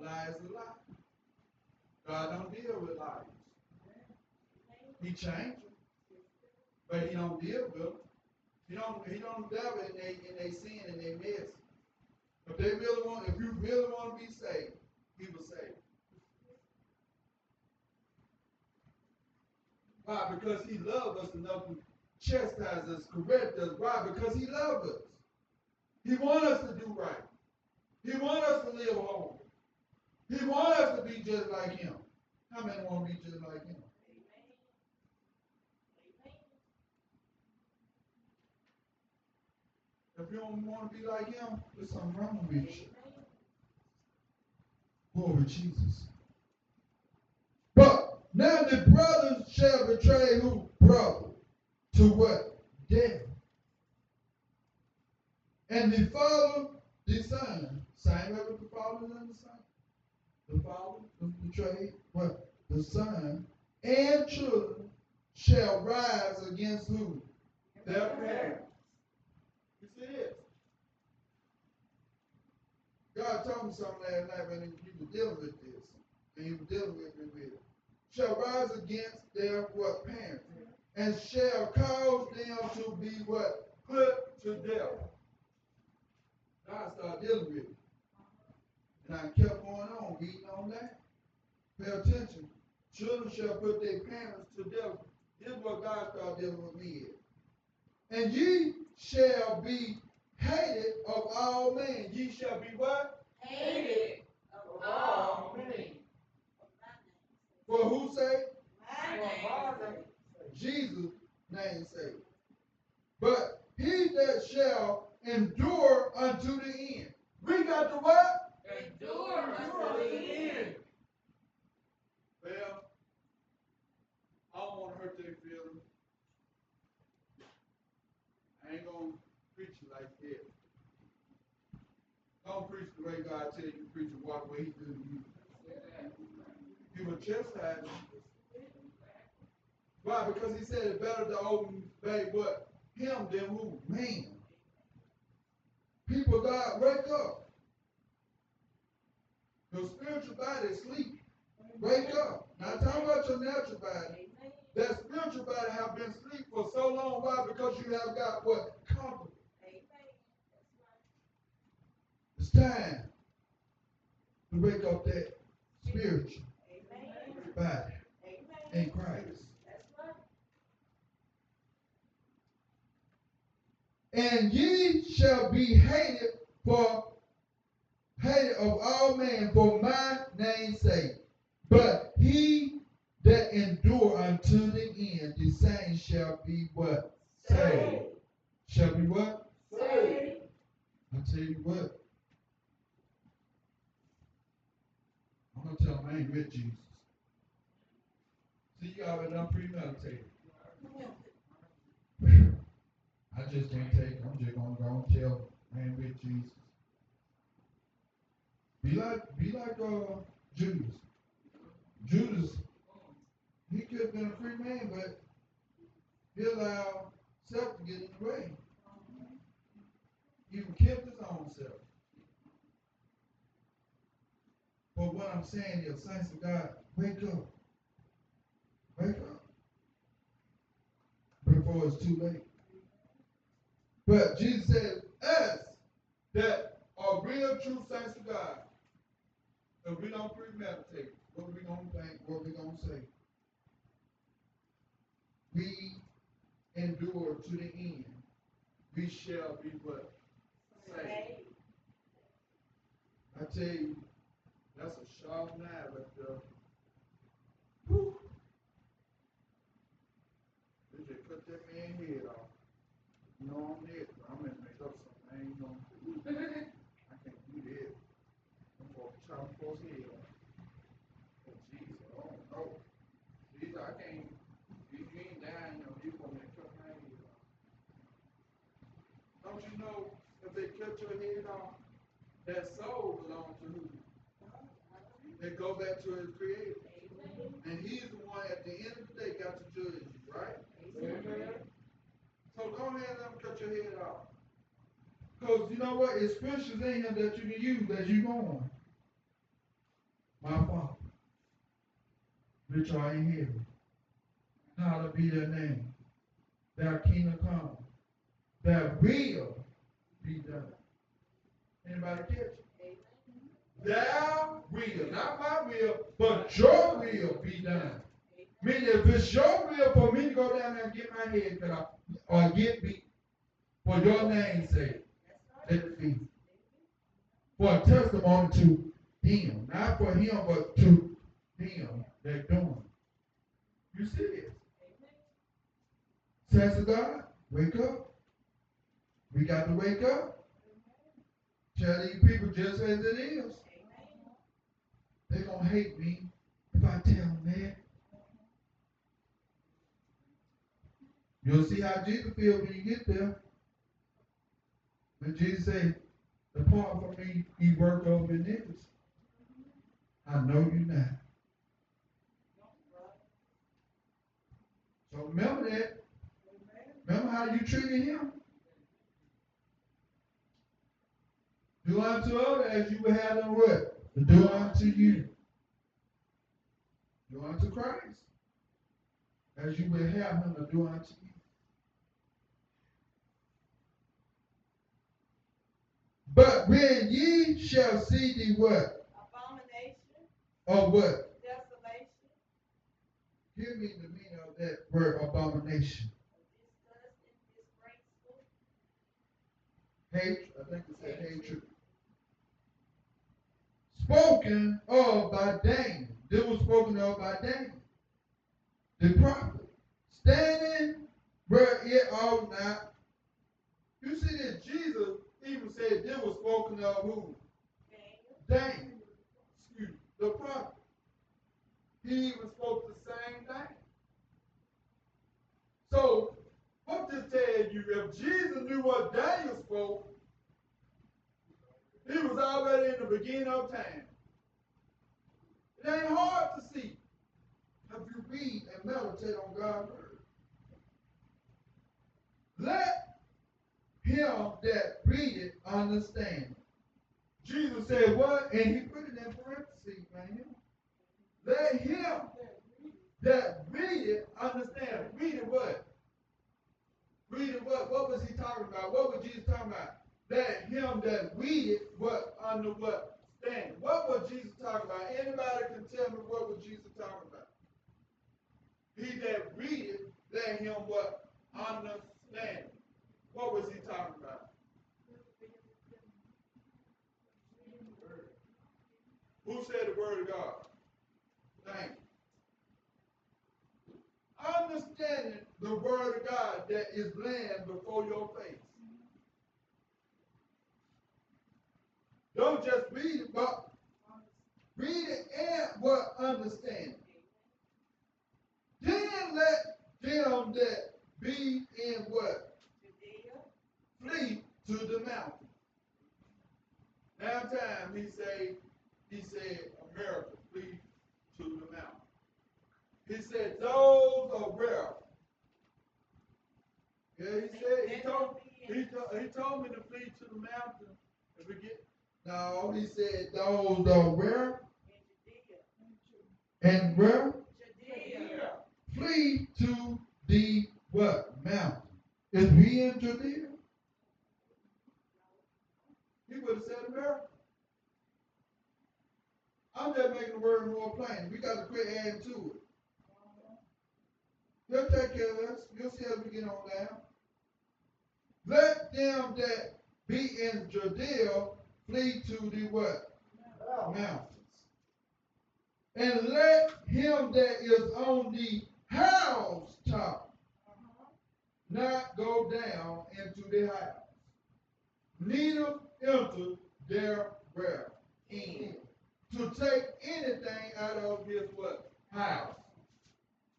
A lie is a lie. God don't deal with lies. He changed them, but he don't deal with them. He don't. He don't devil in they in they sin and they mess. If they really want, if you really want to be saved, he will save. Why? Because he loved us enough to chastise us, correct us. Why? Because he loved us. He wants us to do right. He wants us to live holy. He wants us to be just like him. How many want to be just like him? If you don't want to be like him, there's something wrong with you. Glory Jesus. But now the brothers shall betray who? Brother. To what? Death. And the father, the son. Same way with the father and the son. The father was betrayed. What? The son and children shall rise against who? Their parents. You see? God told me something last night when he was dealing with this. And he was dealing with me with it. Shall rise against their what parents. And shall cause them to be what? Put to death. God started dealing with me. And I kept going on, reading on that. Pay attention. Children shall put their parents to death. This is what God started dealing with me in. And ye shall be hated of all men. Ye shall be what? Hated of all men. For who say? My name. Jesus' name sake. But he that shall endure unto the end. We got to what? Well, I don't want to hurt. I ain't gonna preach like that. Don't preach the way God tell you to preach walk way He do to you. You will chastise. Why? Because He said it's better to obey what him than who man. Body is sleep. Wake up. Not talking about your natural body. That spiritual body have been asleep for so long. Why? Because you have got what? Comfortable. It's time to wake up that spiritual body in Christ. And ye shall be hated for hated of all men for my name's sake. But he that endure unto the end, the same shall be what? Saved. Shall be what? Saved. I tell you what. I'm gonna tell them I ain't with Jesus. See, you already done premeditated. I just can't take it. I'm just gonna go and tell them I ain't with Jesus. Be like, be like uh, Judas. Judas, he could have been a free man, but he allowed self to get in the way. Even killed his own self. But what I'm saying is, saints of God, wake up. Wake up. Before it's too late. But Jesus said, us that are real true saints of God, if we don't premeditate, what we gonna think, what we gonna say? We endure to the end. We shall be what? Saved. I tell you, that's a sharp knife right there. Whew. They just cut that man head off. You know I'm it, but I'm gonna make up something. I ain't gonna do it. I can't do that. I'm gonna head off. Oh Jesus, I don't. Jesus, I can't. You, ain't dying, know. You gonna make cut my head off. Don't you know if they cut your head off, that soul belongs to who? They go back to his creator. And he's the one at the end of the day got to judge you, right? So go ahead and cut your head off. Because you know what? It's scriptures in here that you can use as you go on. My Father, which are in heaven, hallowed be their name. Thy kingdom come. Thy will be done. Anybody catch it? Thou will, not my will, but your will be done. Meaning, if it's your will for me to go down there and get my head cut off, or get beat, for your name's sake, let it be. For a testimony to him, not for him, but to them they're doing. You see this? Saints of God, wake up. We got to wake up. Tell these people just as it is. They're going to hate me if I tell them that. You'll see how Jesus feels when you get there. When Jesus said, Depart from me, ye work of iniquity. I know you now. So remember that. Remember how you treated him? Do unto others as you would have them what? Do unto you. Do unto Christ. As you would have him to do unto you. But when ye shall see the what? Abomination, Or what? desolation, Give me the meaning of that word abomination. disgust, and disgraceful, Hate, I think it said hatred. Spoken of by Daniel. This was spoken of by Daniel. The prophet. Standing where it ought not. You see that Jesus even said this was spoken of who? Daniel, Daniel. The prophet. He even spoke the same thing. So, what this tells you, if Jesus knew what Daniel spoke, he was already in the beginning of time. It ain't hard to see if you read and meditate on God's word. Let him that read it understand. Jesus said what? And he put it in. Let him that read it understand. Read it what? Read it what? What was he talking about? What was Jesus talking about? Let him that read it what under what stand. What was Jesus talking about? Anybody can tell me what was Jesus talking about? He that read it, let him what understand. What was he talking about? Who said the word of God? Thank you. Understanding the word of God that is laying before your face. Don't just read it, but read it and what understand it. Then let them that be in what? Flee to the mountain. Now time he say, he said, America, flee to the mountain. He said, those are rare. Yeah, he said, he told, he told, he told me to flee to the mountain. If we get, no, he said, those are rare and where? Flee to the what? Mountain. Is we in Judea? He would have said America. I'm just making the word more plain. We got to quit adding to it. He'll take care of us. You'll see as we get on down. Let them that be in Judea flee to the what? Mountains. And let him that is on the house housetop not go down into the house, neither enter their in to take anything out of his what house.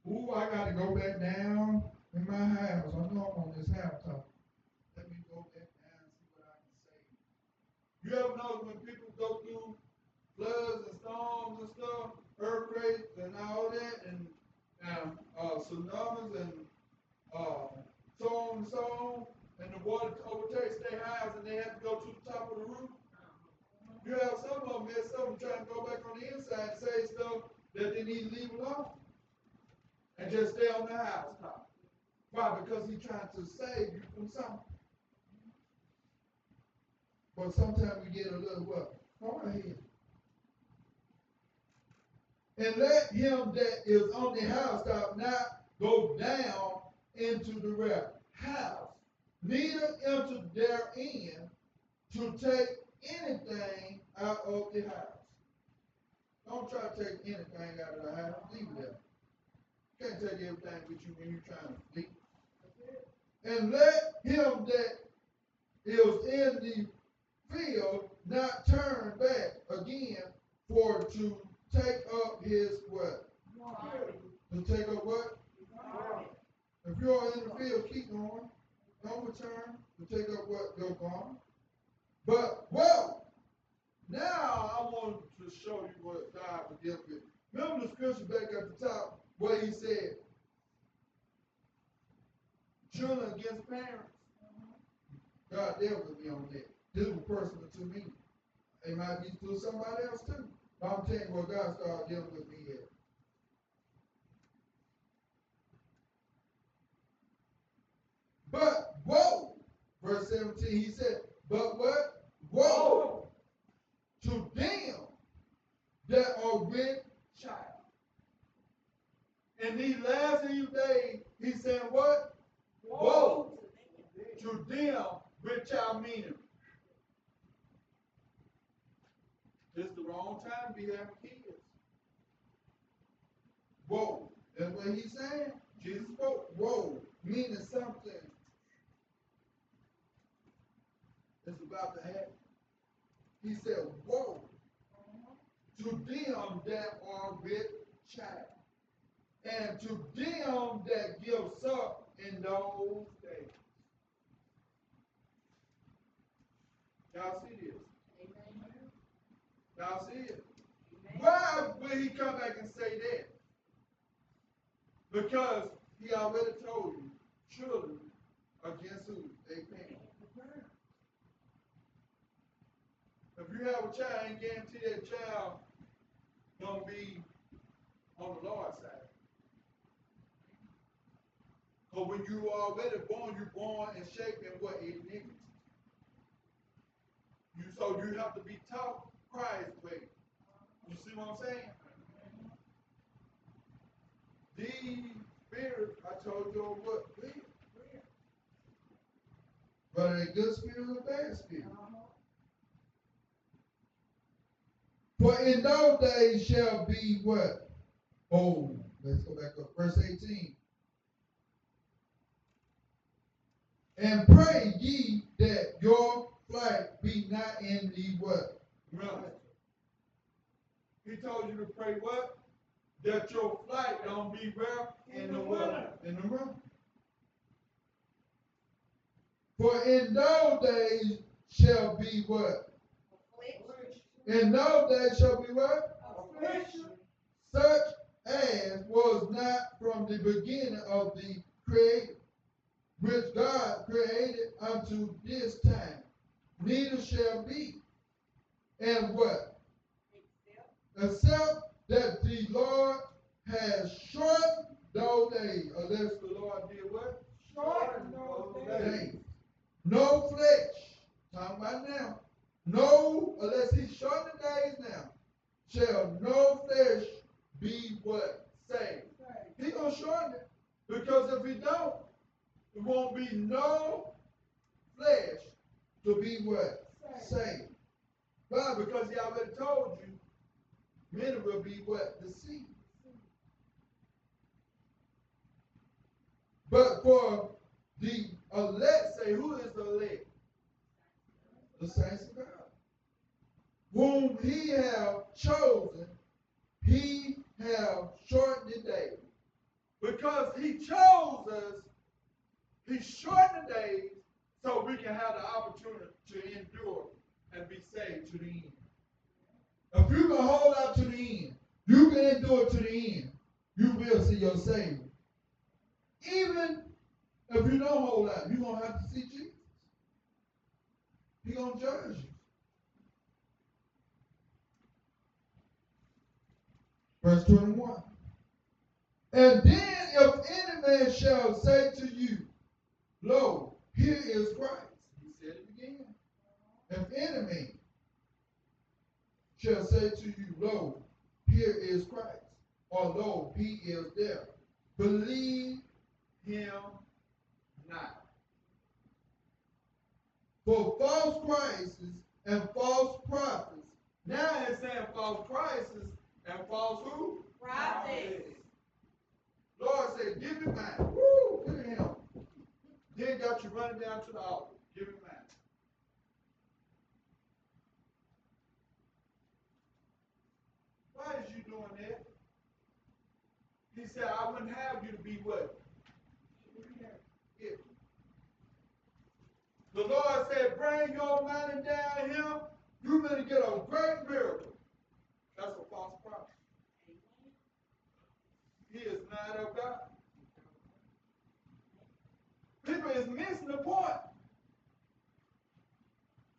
Ooh, I got to go back down in my house. I know I'm on this housetop. Let me go back down and see what I can say. You ever know when people go through floods and storms and stuff, earthquakes and all that, and um, uh, tsunamis and uh, so on and so on, and the water overtakes their house and they have to go to the top of the roof. You have some of them, there's some trying to go back on the inside and say stuff that they need to leave alone and just stay on the house top. Why? Because he's trying to save you from something. But sometimes we get a little what? Go ahead. And let him that is on the housetop not go down into the rest house, neither enter therein to take anything out of the house. Don't try to take anything out of the house. Leave it there. You can't take everything with you when you're trying to sleep. And let him that is in the field not turn back again for to take up his what? To take up what? If you're in the field, keep going. Don't return to take up what you're gone. But well, now I want to show you what God dealing with. Remember the scripture back at the top where he said, children against parents. God dealt with me on that. This was personal to me. It might be to somebody else too. But I'm telling you what God started dealing with me at. But woe, verse 17, he said, but what? Woe to them that are with child. In these last few days, he said what? Woe to them with child meaning. It's the wrong time to be having kids. Whoa. That's what he's saying. Jesus spoke. Whoa. Meaning something is about to happen. He said, Woe to them that are with child, and to them that give suck in those days. Y'all see this? Y'all see it? Why will he come back and say that? Because he already told you, children against who? They parents. If you have a child, I ain't guarantee that child gonna be on the Lord's side. Cause when you are already born, you're born and shaped in what it iniquity. You so you have to be taught Christ's way. You see what I'm saying? These spirits, I told you what, Whether they good spirit or a bad spirit. Uh-huh. For in those days shall be what? Oh, let's go back up. Verse 18. And pray ye that your flight be not in the what? Right. He told you to pray what? That your flight don't be where? In the water. In the room. For in those days shall be what? In those days shall be what? Such as was not from the beginning of the creation, which God created unto this time, neither shall be. And what? Except that the Lord has shortened those days, unless the Lord did what? Shorten those days. No flesh, talking about now. No, unless he shorten the days now, shall no flesh be what? Saved. He gonna shorten it. Because if he don't, there won't be no flesh to be what? Saved. Why? Because he already told you, many will be what? Deceived. But for the elect, say, who is the elect? The saints of God. Whom he have chosen, he have shortened the day. Because he chose us, he shortened the days so we can have the opportunity to endure and be saved to the end. If you can hold out to the end, you can endure to the end, you will see your Savior. Even if you don't hold out, you're going to have to see Jesus. He's going to judge you. Verse 21. And then if any man shall say to you, Lo, here is Christ. He said it again. If any man shall say to you, Lo, here is Christ, or Lo, he is there. Believe Him not. for false Christs and false prophets Now it's saying false Christs and false who? Prophets. Lord said, give me mine. Woo, give him. Then got you running down to the altar. Give me mine. Why is you doing that? He said, I wouldn't have you to be what? The Lord said, bring your money down here. You're going to get a great miracle. That's a false prophet. He is not of God. People is missing the point.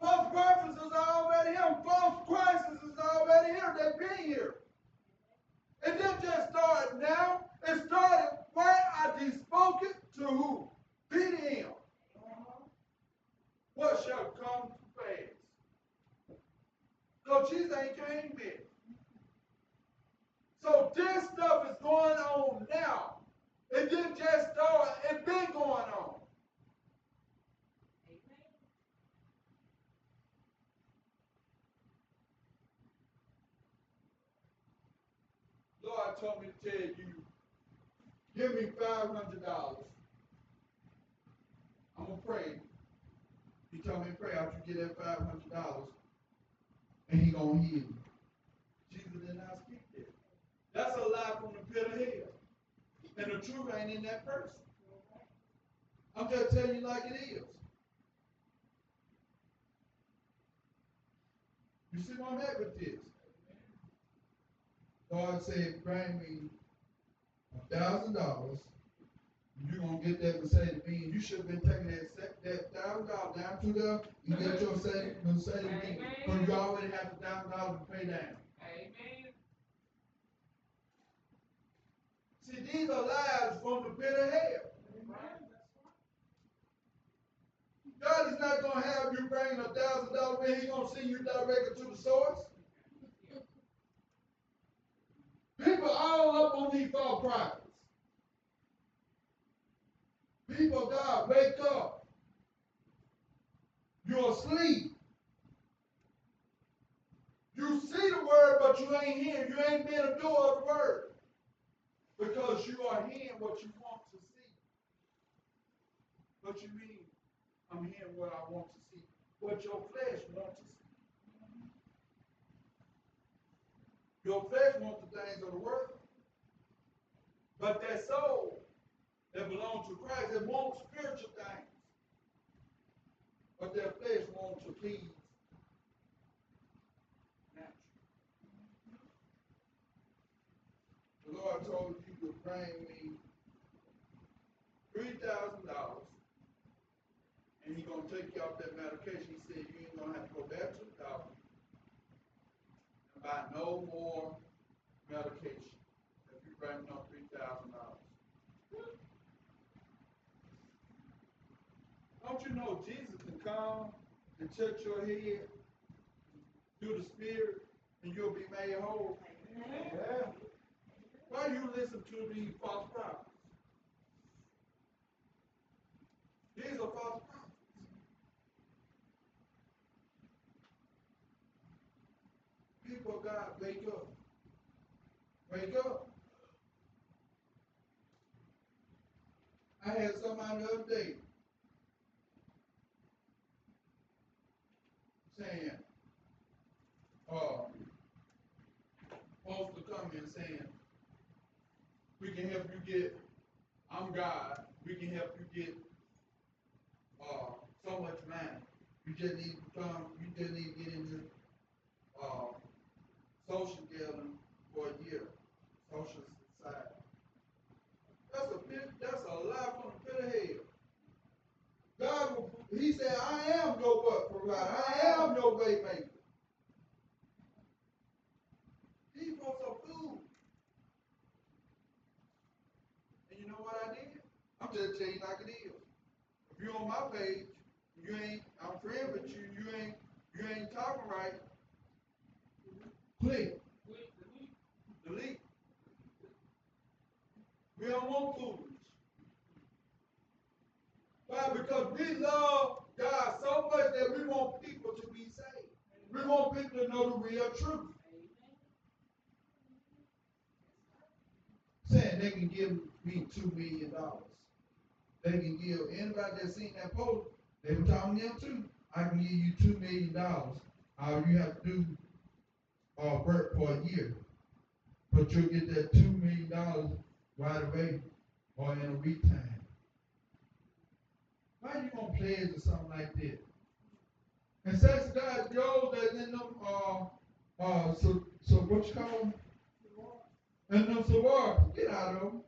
False prophets is already here. False Christ is already here. They've been here. It didn't just start now. It started when I spoke it to who? Him. What shall come to pass? So Jesus ain't came yet. So this stuff is going on now. It didn't just start, it's been going on. Lord told me to tell you, give me five hundred dollars. I'm gonna pray. He told me to pray after you get that five hundred dollars, and he gonna heal you. Jesus did not that. That's a lie from the pit of hell. And the truth ain't in that person. I'm just telling you like it is. You see where I'm at with this? God said, bring me a thousand dollars. You're gonna get that Mercedes Benz. You should have been taking that that thousand dollars down to the you get your Mercedes Benz. Because you already have the thousand dollars to pay down. Amen. These are lies from the pit of hell. God is not gonna have you bring a thousand dollar bill. He's gonna send you directly to the source. People all up on these false prophets. People, God, wake up. You're asleep. You see the word, but you ain't hearing. You ain't been a doer of the word. Because you are hearing what you want to see. What you mean? I'm hearing what I want to see. What your flesh wants to see. Your flesh wants the things of the world. But that soul that belongs to Christ, it wants spiritual things. But their flesh wants to please natural. The Lord told you bring me three thousand dollars, and He's gonna take you off that medication. He said you ain't gonna have to go back to the doctor and buy no more medication if you bring me no three thousand dollars. Don't you know Jesus can come and touch your head through the Spirit, and you'll be made whole? Yeah. Why you listen to these false prophets? These are false prophets. People of God, wake up. Wake up. I had somebody the other day saying, uh, supposed to come in saying, we can help you get, I'm God, we can help you get, uh, so much money. You just need to come, you just need to get into, uh, social gathering for a year, social society. That's a bit, that's a lie from the pit of hell. God, will- he said, I am your what provider, I am no way maker. These folks are fools. And you know what I did? I'm just telling you like it is. If you're on my page, you ain't, I'm friends with you, you ain't, you ain't talking right. Click. Delete. We don't want fools. Why? Because we love God so much that we want people to be saved. We want people to know the real truth. Saying they can give me two million dollars. They can give anybody that's seen that post, they were talking to them too. I can give you two million dollars. All you have to do uh work for a year. But you'll get that two million dollars right away or in a week time. Why you gonna pledge or something like that? And says God, those that in them uh uh so so what you call them? And them sororities, get out of them.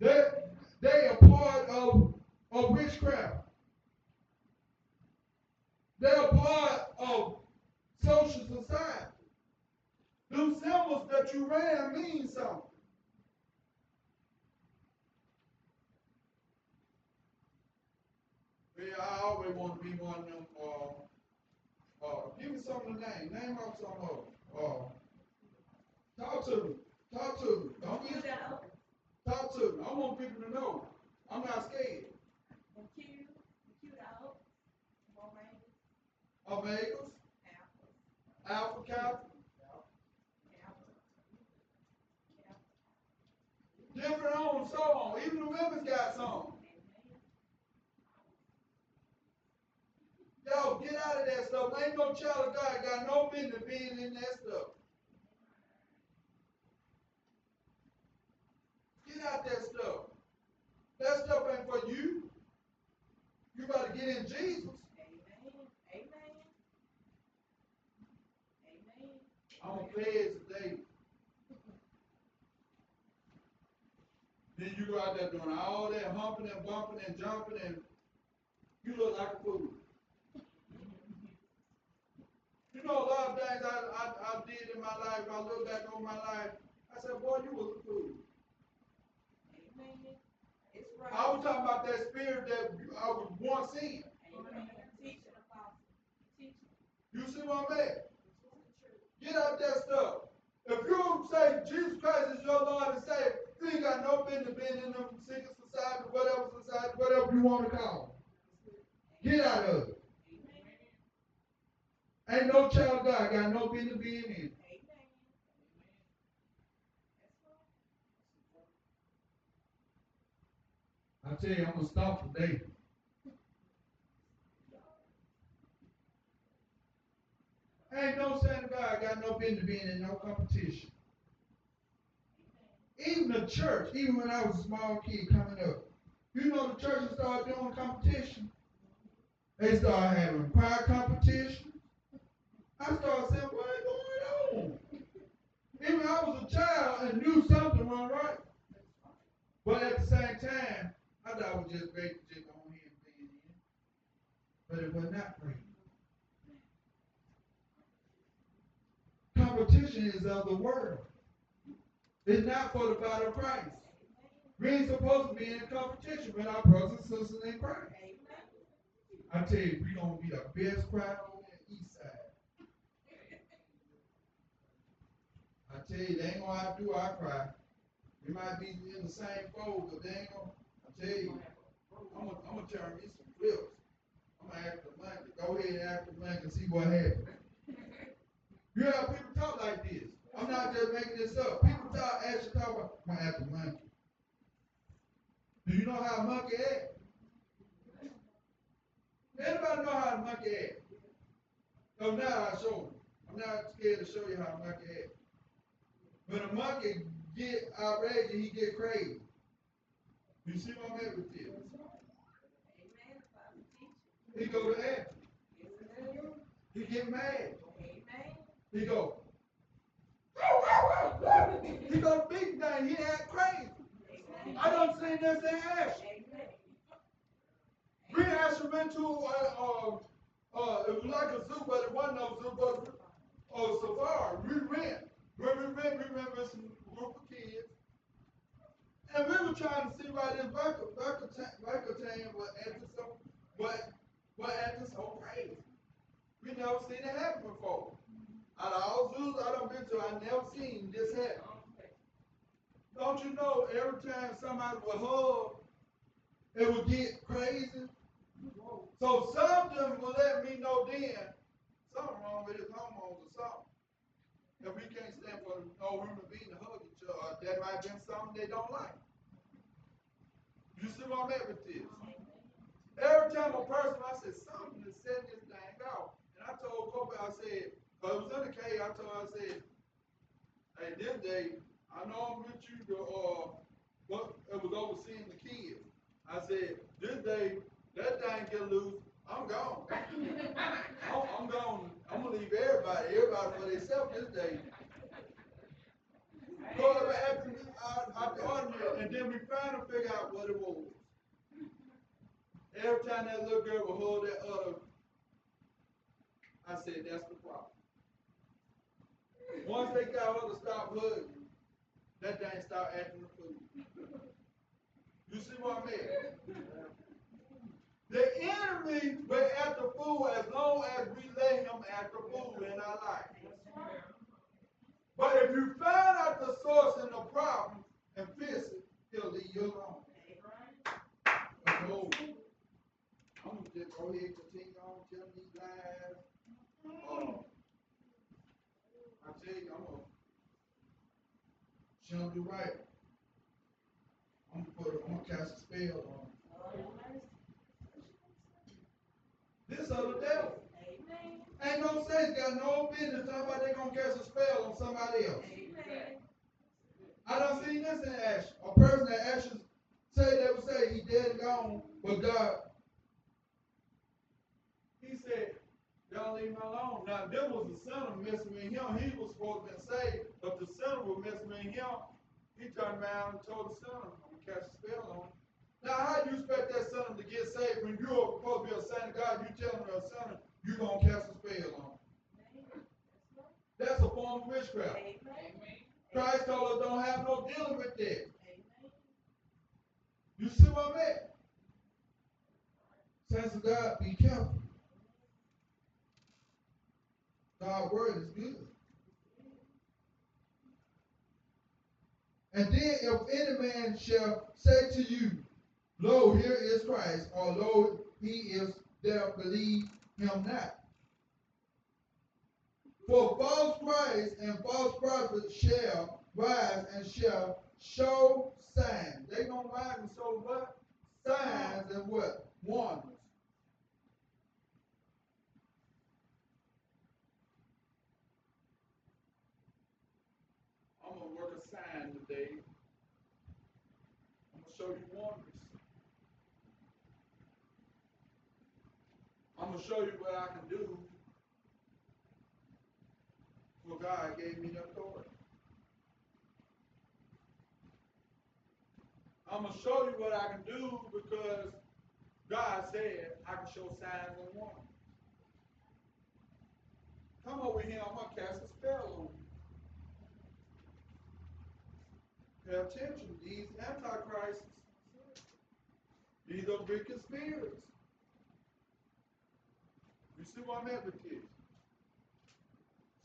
They they are part of of witchcraft. They're part of social society. Them symbols that you ran mean something. Yeah, I always want to be one of them. Uh, uh, give me some of the name. Name off some of them. Uh, talk to me. Talk to me. Don't know, Talk to me. I want people to know. I'm not scared. Q, Q dog, Moraine, Omegas, Apple, Alpha Kappa, different on and so on. Even the women's got some. Yo, get out of that stuff. Ain't no child of God got no business being in that stuff. Get out that stuff. That stuff ain't for you. You gotta get in Jesus. Amen, amen. Amen. I'm gonna pledge today. Then you go out there doing all that humping and bumping and jumping and you look like a fool. You know, a lot of things I, I, I did in my life, I look back on my life, I I said, boy, you was a fool. I was talking about that spirit that I was once in. You see what I mean? It's the truth. Get out that stuff. If you say Jesus Christ is your Lord and Savior, you ain't got no business being in them secret society, whatever society, whatever you want to call it. Get out of it. Ain't no child of God got no business being in. it. Amen. That's right. I tell you, I'm gonna stop today. Ain't no of God got no business being in no competition. Even the church, even when I was a small kid coming up, you know the churches started doing competition. They started having choir competition. I started saying, what is going on? Even I was a child and knew something wasn't right. But at the same time, I thought it was just great to just go on here and in. But it was not great. Competition is of the world. It's not for the body of Christ. We ain't supposed to be in competition with our brothers and sisters in Christ. I tell you, we gonna be the best crowd on the east side. I tell you, they ain't have to do our cry. We might be in the same fold, but they ain't gonna. I tell you, I'm gonna, I'm turn me some flips. I'm gonna ask the monkey. Go ahead and act the monkey and see what happens. You have people talk like this. I'm not just making this up. People talk, actually talk about, I'm gonna act the monkey. Do you know how a monkey act? Anybody know how a monkey act? So now I show you. I'm not scared to show you how a monkey act. When a monkey get outraged, he get crazy. You see what I'm at with teach. He go to act. He get mad. He go. he go big thing. He act crazy. I don't see this in action. We actually went to uh, uh, uh, it was like a zoo, but it wasn't no zoo, but uh, safari. We went. When we went, we went with some group of kids. And we were trying to see why this Burkatang was acting so, what, what acting so crazy. We never seen it happen before. Out of all zoos I done been to, I never seen this happen. Don't you know every time somebody would hug, it would get crazy? So something will let me know then something wrong with his hormones or something. If we can't stand for no human being to hug other, that might have been something they don't like. You see what I'm at with this? Every time a person, I said, something is setting this thing out. And I told Kobe, I said, but it was in the cave, I told her, I said, hey, this day, I know I'm with you to, uh, but it was overseeing the kids. I said, this day, that thing get loose, I'm gone. I'm, I'm gone. I'm gonna leave everybody, everybody for themselves this day. Go over after out, out the ordinary, and then we finally figure out what it was. Every time that little girl would hold that other, I said, that's the problem. Once they got her to stop hugging, that thing start acting the fool. You see what I mean? The enemy will act the fool as long as we let him act the fool in our life. But if you find out the source and the problem and fix it, he'll leave you alone. But no, I'm gonna just go ahead and continue on telling these lies. Uh, I tell you, I'm gonna, she don't right. I'm gonna put, I'm gonna cast a spell on her. This other devil. Ain't no sense, got no business talking about they gonna cast a spell on somebody else. Amen. I don't see this in action. A person that actually say they would say he dead and gone, but God, he said, y'all leave him alone. Now, there was a sinner messing with him. He was supposed to be saved, but the sinner was messing with him. He turned around and told the sinner, I'm gonna cast a spell on him. Now, how do you expect that sinner to get saved when you're supposed to be a saint of God? You telling a sinner you gonna cast a spell on. That's a form of witchcraft. Amen. Christ told us don't don't have no dealing with that. Amen. You see what I'm at? Saints of God, be careful. God's word is good. And then if any man shall say to you, Lo, here is Christ, or lo, he is there, believe him not. For false Christ and false prophets shall rise and shall show signs. They gonna rise and show what? Signs and what? Wonders. I'm gonna work a sign today. I'm gonna show you wonders. I'm gonna show you what I can do. For God gave me the authority. I'm gonna show you what I can do because God said I can show signs and wonders. Come over here, I'm gonna cast a spell on you. Pay attention, these antichrists, these are wicked spirits. You see what I'm this?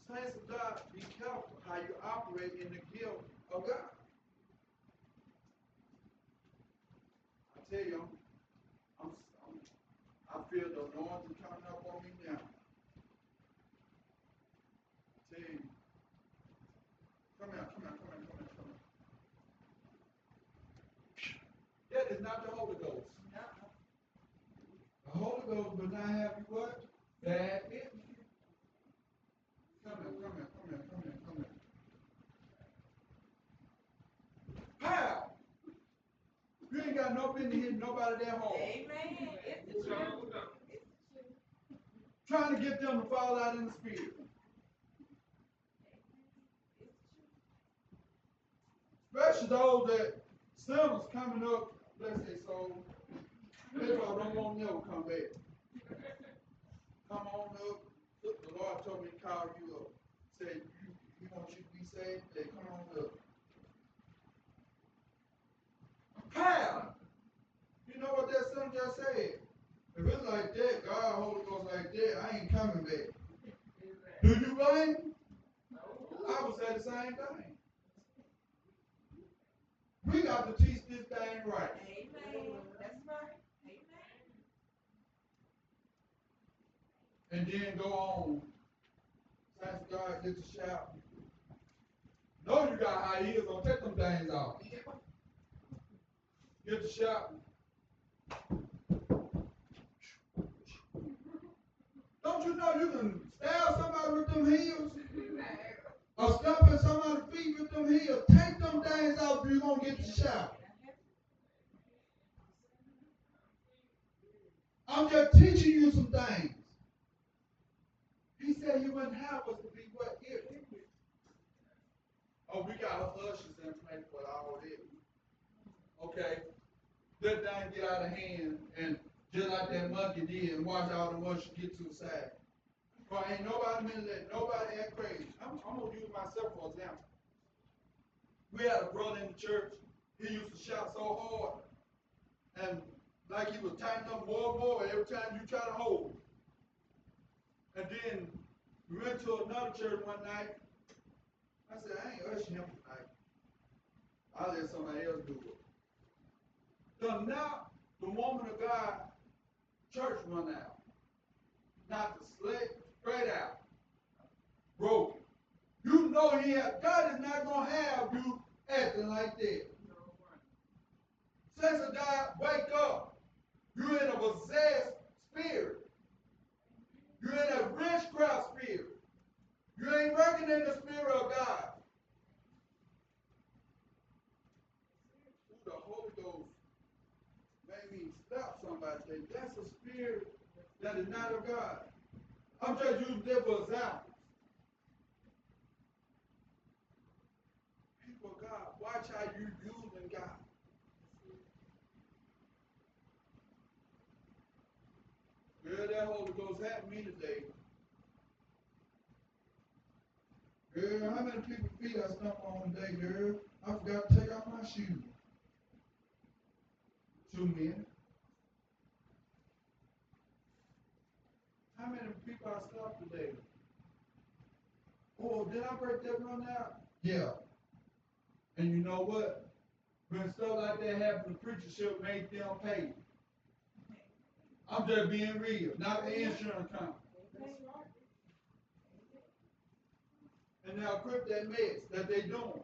Saints of God, be careful how you operate in the gift of God. I tell you, I'm, I'm, I'm I feel the anointing coming up on me now. I tell you, come here, come here, come here, come here, come here. That is not the Holy Ghost. The Holy Ghost will not have you what? Energy. Come here, come here, come here. Pow! You ain't got no business hitting nobody that hard. Amen. It's the. It's the truth. Trying to get them to fall out in the spirit. Especially those that sinners coming up, bless their soul. They don't want to never come back. Come on up. Look, the Lord told me to call you up. Said, you, he wants you to be saved. Say, come on up. Pow! You know what that son just said? If it's like that, God, Holy Ghost like that, I ain't coming back. Do you blame? I would say the same thing. We got to teach this thing right. Amen. That's right. Amen. And then go on. Thanks God, get to shout. Know you got high heels on, take them things off. Get to shouting. Don't you know you can stab somebody with them heels? Or stomp in somebody's feet with them heels? Take them things off you're going to get to shout. I'm just teaching you some things. He said he wouldn't have us to be what here. Oh, we got ushers in place for all this. Okay. That thing get out of hand and just like that monkey did and watch all the ushers get to the side. But ain't nobody been let nobody act crazy. I'm, I'm gonna use myself for example. We had a brother in the church, he used to shout so hard and like he was tightening up more and more every time you try to hold. And then we went to another church one night. I said, I ain't ushering him tonight. I'll let somebody else do it. So now the woman of God church run out. Not the slit, straight out. Broken. You know he have, God is not gonna have you acting like that. Of God, wake up. You're in a possessed spirit. You're in a witchcraft spirit. You ain't working in the spirit of God. The Holy Ghost made me stop somebody. Say, that's a spirit that is not of God. I'm just using that for example. People God, watch how you using God. Girl, that Holy Ghost helped me today. Girl, how many people feet I stomp on today, girl? I forgot to take off my shoes. Two men. How many people I stopped today? Oh, did I break that run out? Yeah. And you know what? When stuff like that happens, the preacher should make them pay. I'm just being real, not the insurance company. And now quit that mess that they doing.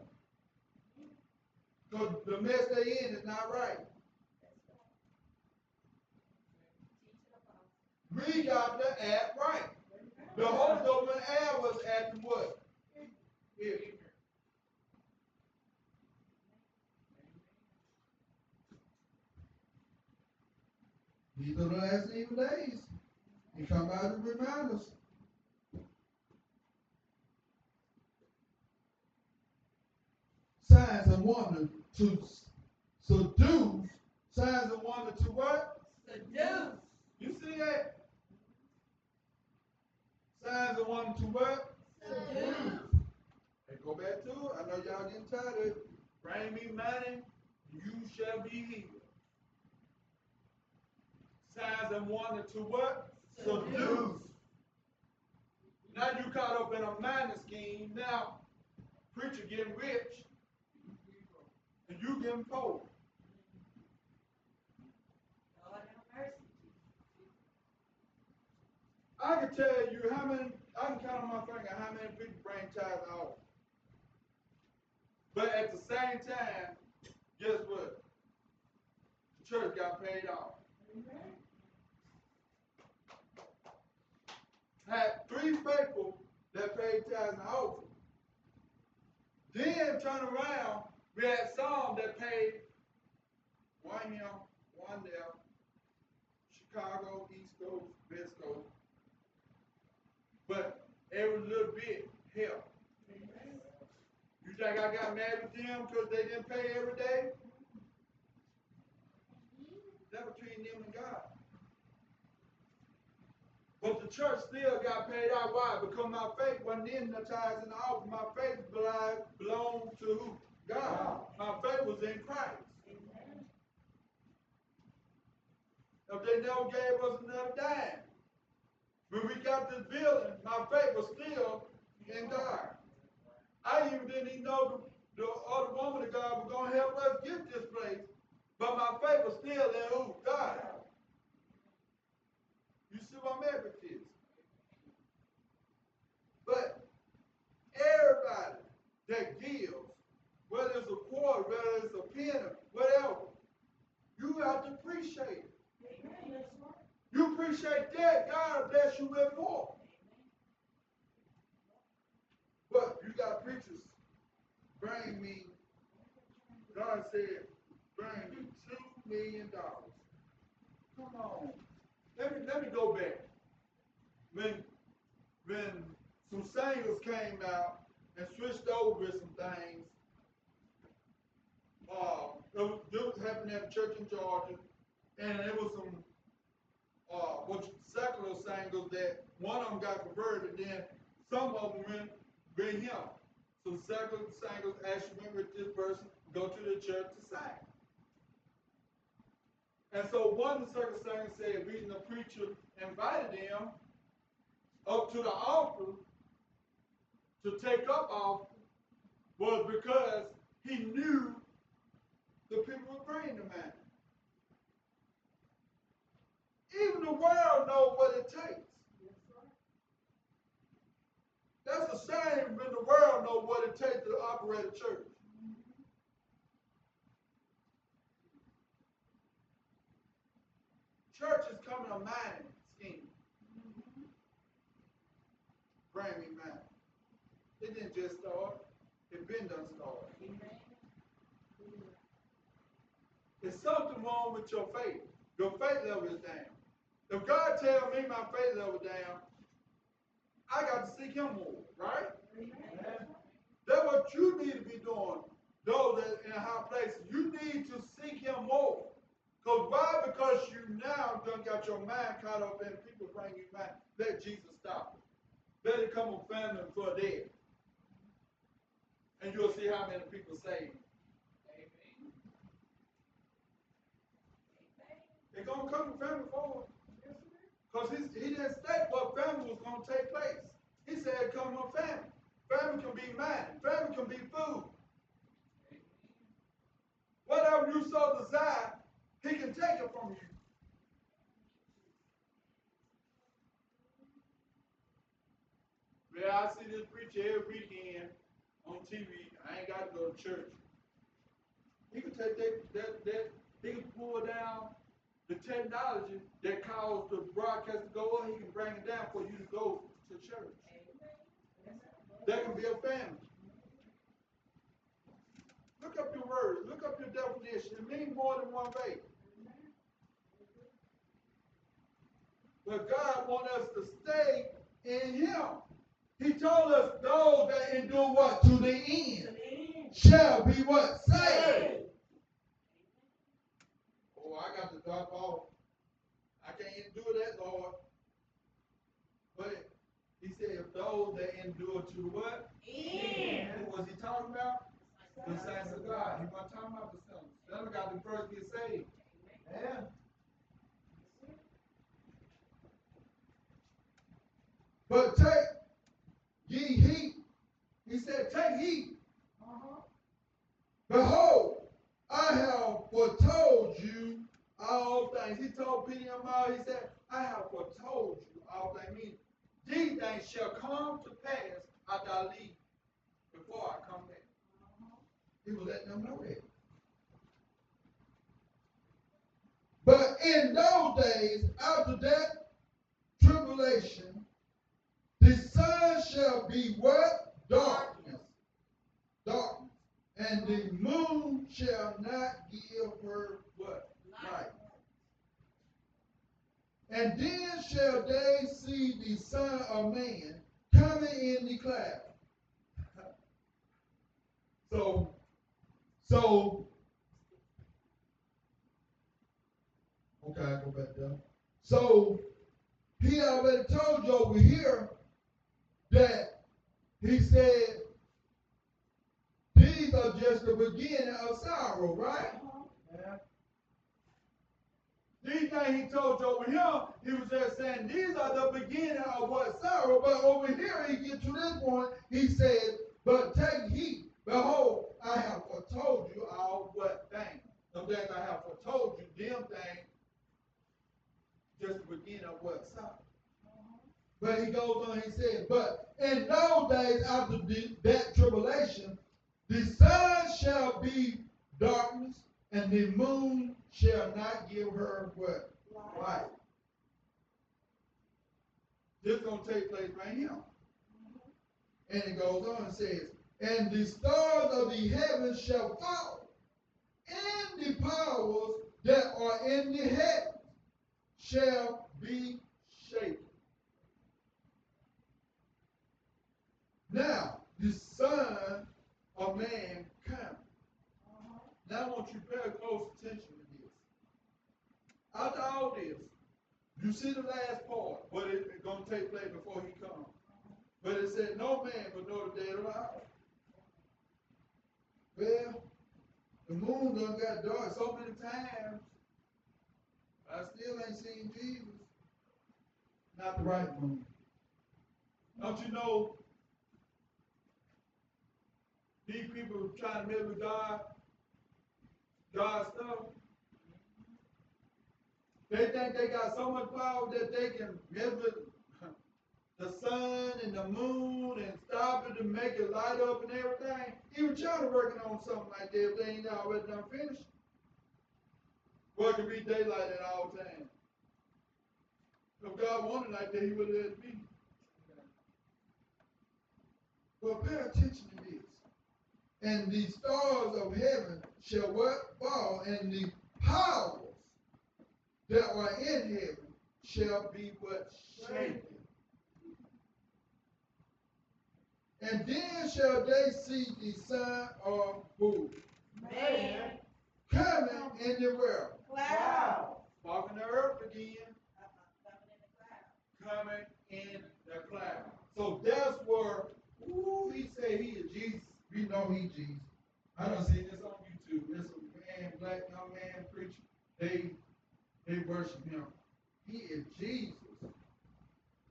Cause the mess they in is not right. We got to act right. The Holy Ghost Al was acting what? These are the last evil days. He come by to remind us. Signs and wonders to seduce. Signs and wonders to what? Seduce. You see that? Signs and wonders to what? Seduce. Hey, go back to it. I know y'all getting tired of it. Bring me money, you shall be healed. Signs and wonder to what? Seduce. Now you caught up in a money scheme. Now, preacher getting rich, and you getting poor. I can tell you how many, I can count on my finger how many people bring out. But at the same time, guess what? The church got paid off. Had three faithful that paid tithes and. Then turn around, we had some that paid one here, one there, Chicago, East Coast, West Coast. But every little bit helped. You think I got mad with them because they didn't pay every day? That between them and God. But the church still got paid out. Why? Because my faith wasn't in the tithes and the offering. My faith belonged, to who? God. My faith was in Christ. If they never gave us another dime, when we got this building, my faith was still in God. I even didn't even know the, the other woman of God was gonna help us get this place, but my faith was still in who? God. You? But everybody that gives, whether it's a quarter, whether it's a penny, whatever, you have to appreciate it. You appreciate that, God bless you with more. But you got preachers, bring me, God said, bring me two million dollars. Come on. Let me let me go back. When when some singers came out and switched over some things, uh, it was, it was happening at a church in Georgia, and it was some uh, what secular singers that one of them got converted, and then some of them went bring him. So secular singers actually went with this person, go to the church to sing. And so one singers said, reading the preacher invited them up to the altar to take up offering was because he knew the people were bring the man. Even the world know what it takes. That's the same when the world know what it takes to operate a church. Church is coming a mining scheme. Bring me. It didn't just start. It been done started. There's something wrong with your faith. Your faith level is down. If God tell me my faith level down, I got to seek Him more, right? That's what you need to be doing. Those that in high places, you need to seek Him more. Because why? Because you now done got your mind caught up in people bring you back. Let Jesus stop it. Let it come on family for dead. And you'll see how many people saved. Amen. It's gonna come to family forward. Cause he, he didn't state what family was gonna take place. He said come on family. Family can be money, family can be food. Whatever you so desire, he can take it from you. Yeah, I see this preacher every weekend on TV. I ain't got to go to church. He can take that, that, that, he can pull down the technology that caused the broadcast to go up. He can bring it down for you to go to church. That can be a family. Look up your words. Look up your definition. It means more than one way. But God wants us to stay in Him. He told us those that endure what? To the end shall be what? Saved. Oh, I got to drop off. I can't do that, Lord. But he said, if those that endure to what? End. Who was he talking about? The saints of God. He wasn't talking about the sinners. Sinners got to first get saved. Yeah. But take ye heed. He said, take heed. Uh-huh. Behold, I have foretold you all things. He told Peter he said, I have foretold you all things. Meaning, these things shall come to pass after I leave before I come back. Uh-huh. He was letting them know that. But in those days, after that tribulation, the sun shall be what? Darkness. Darkness. And the moon shall not give her what? Light. And then shall they see the Son of Man coming in the cloud. So, so, okay, I go back there. So, he already told you over here that he said these are just the beginning of sorrow, right? Uh-huh. Yeah. These things he told you over here, he was just saying these are the beginning of what sorrow. But over here, he get to this point, he said, But take heed, behold, I have foretold you all what things. Them things I have foretold you, them things, just the beginning of what sorrow. But he goes on, he said, But in those days after the, that tribulation, the sun shall be darkness, and the moon shall not give her what? Light. This gonna take place right here. And it goes on and says, And the stars of the heavens shall fall, and the powers that are in the heavens shall be shaken. Now, the Son of Man come. Now I want you to pay close attention to this. After all this, you see the last part, it, it's going to take place before he comes. But it said, no man but know the day of the hour. Well, the moon done got dark so many times. I still ain't seen Jesus. Not the right moon. Don't you know these people trying to mess with God, God stuff. They think they got so much power that they can mess with the sun and the moon and stop it and make it light up and everything. Even China working on something like that if they ain't already done finished. Well, it can be daylight at all times. If God wanted like that, he would have let it be. But pay attention to this and the stars of heaven shall what? Fall, and the powers that are in heaven shall be what? Shaken. And then shall they see the sign of who? Man. Coming in the world. Cloud. Walking the earth again, Uh-uh, coming in the cloud. So that's where, ooh, he said he is Jesus. We know he Jesus. I done seen this on YouTube. There's a man, black young man preacher. They they worship him. He is Jesus.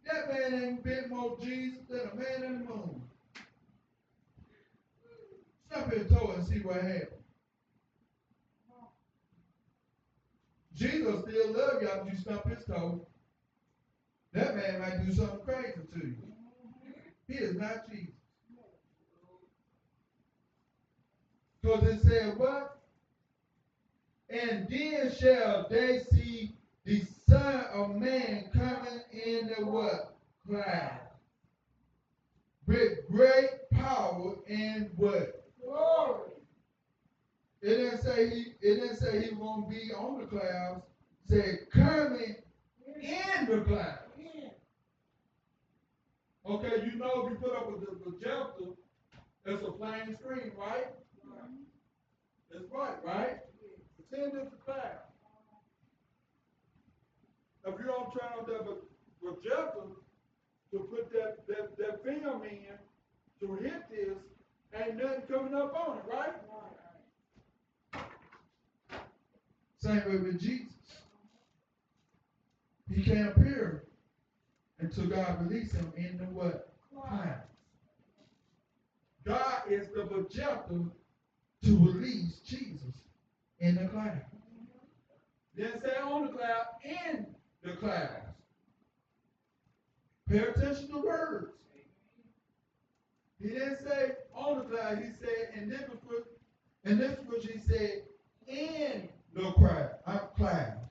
That man ain't been more Jesus than a man in the moon. Step in toe and see what happens. Jesus still love you if you stump his toe. That man might do something crazy to you. He is not Jesus. Because it said what? And then shall they see the Son of Man coming in the what? Cloud. With great power and what? Glory. It didn't say he it didn't say he won't be on the clouds. It said coming in the clouds. Okay, you know if you put up a projector, it's a plain screen, right? That's right, right? Pretend it's a cloud. If you don't turn on that pro- projector to put that, that, that film in to hit this, ain't nothing coming up on it, right? Same way with Jesus. He can't appear until God release him in the what? Clouds. God is the projector to release Jesus in the cloud. Didn't say on the cloud, in the clouds. Pay attention to words. He didn't say on the cloud, he said, and was what, and this was he said, in the crowd, uh, clouds.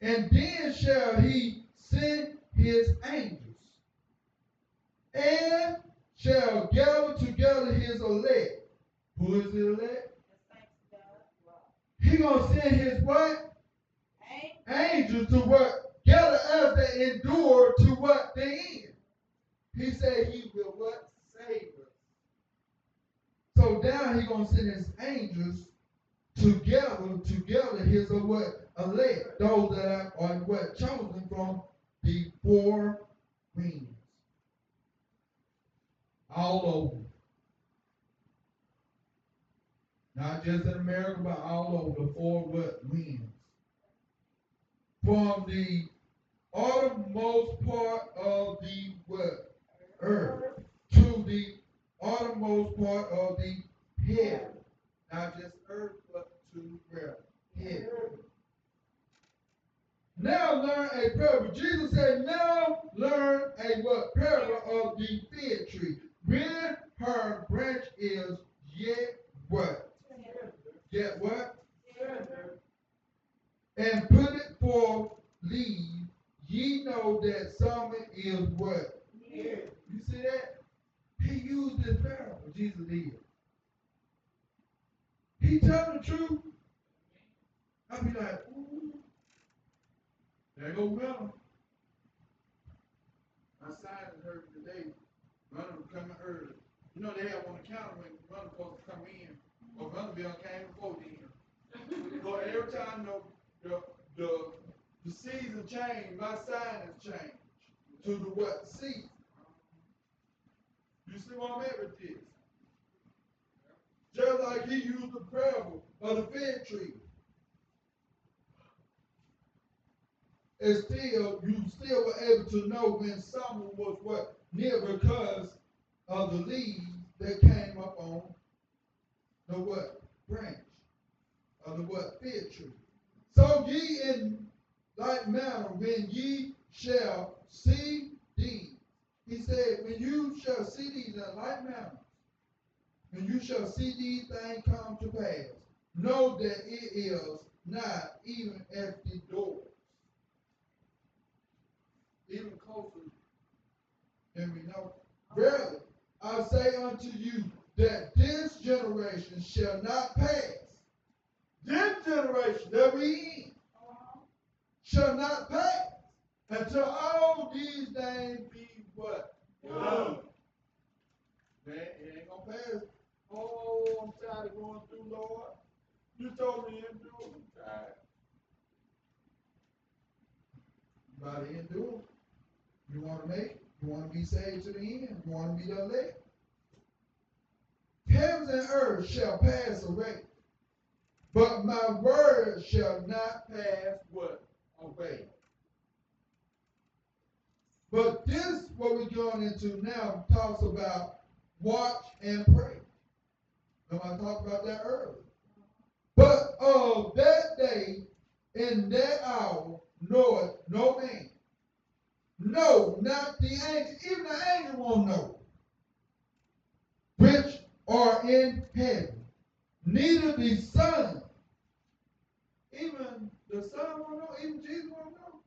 And then shall he send his angels, and shall gather together his elect. Who is the elect? He gonna send his what? Angels to what? Gather us that endure to what? The end. He said he will what? Save us. So now he gonna send his angels together, together his uh, what? Elect. Those that are, what? Chosen from four winds. All over. Not just in America, but all over the four winds. From the outermost part of the what? Earth to the outermost part of the heaven. Not just earth, but to where? Now learn a parable. Jesus said, now learn a what? Parable of the fig tree. When her branch is yet what? Yet what? And put it forth leave, ye know that summer is what? You see that? He used this parable, Jesus did. He tell the truth. I'll be like, ooh, there go winter. My sign is heard today. Runner coming early. You know they have one the counter when runner supposed to come in, or runner bill came before then. So every time the the the, the season changed, my sign has changed to the what season. You see what I'm at with this? Just like he used the parable of the fig tree. And still, you still were able to know when summer was what near because of the leaves that came up on the what branch of the what fig tree. So ye in like manner when ye shall see these. He said, when you shall see these in like manner, when you shall see these things come to pass, know that it is not even at the door. Even closer than we know. Verily, I say unto you that this generation shall not pass. This generation that we in shall not pass until all these things be what? Done. Man, it ain't gonna pass. Oh, I'm tired of going through, Lord. You told me to endure. I'm tired. Gotta endure. You wanna make it? You want to be saved to the end? You want to be the elect? Heaven and earth shall pass away, but my word shall not pass what? Away. But this, what we're going into now, talks about watch and pray. And I talked about that earlier. But of that day and that hour knoweth no man, no, not the angel. Even the angel won't know. Which are in heaven. Neither the Son. Even the Son won't know. Even Jesus won't know.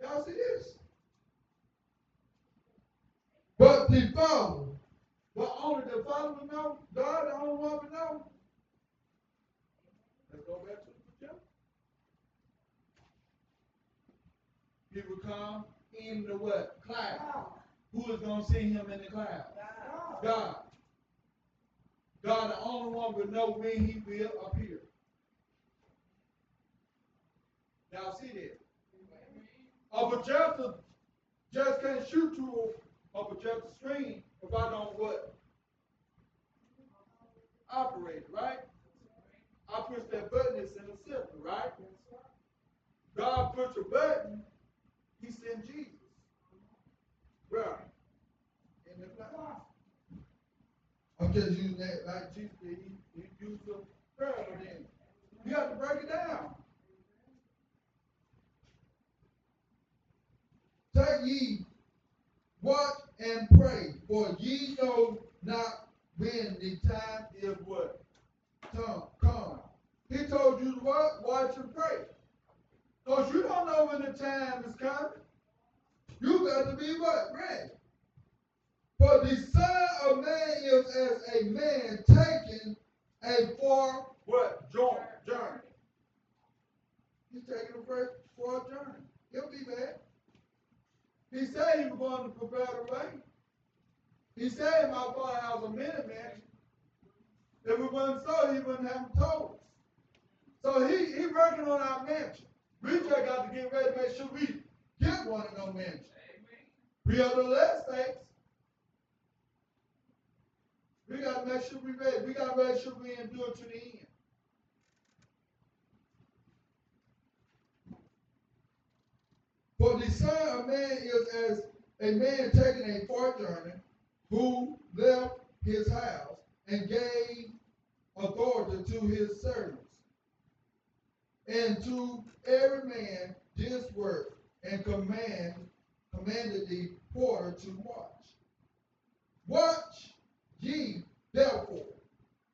Y'all see this? But the Father. But only the Father will know. God, the only one will know. Let's go back to the chapter. He will come in the what? Cloud. Who is going to see him in the cloud? God. God, the only one will know when he will appear. Y'all see that? A projector just can't shoot to a, a projector screen if I don't what? Operate, right? I push that button, it's in the center, right? God push a button, he sent Jesus. Right. In the cloud. I'm just using that like Jesus did. He, he used the prayer then. You have to break it down. Take ye, watch and pray, for ye know not when the time is what? Come, come. He told you to what? Watch and pray. Because you don't know when the time is coming. You got to be what? Ready. For the Son of Man is as a man taking a far what? Journey. journey. He's taking a far, far journey. He'll be back. He said he was going to prepare the way. He said my father has a minute man. If it wasn't so, he wouldn't have told us. So he, he working on our mansion. We just got to get ready to make sure we get one of those mansions. We are the last saints. We got to make sure we ready. We got to make sure we endure to the end. For the Son of Man is as a man taking a far journey who left his house and gave authority to his servants and to every man this word, and command commanded the porter to watch. Watch ye therefore,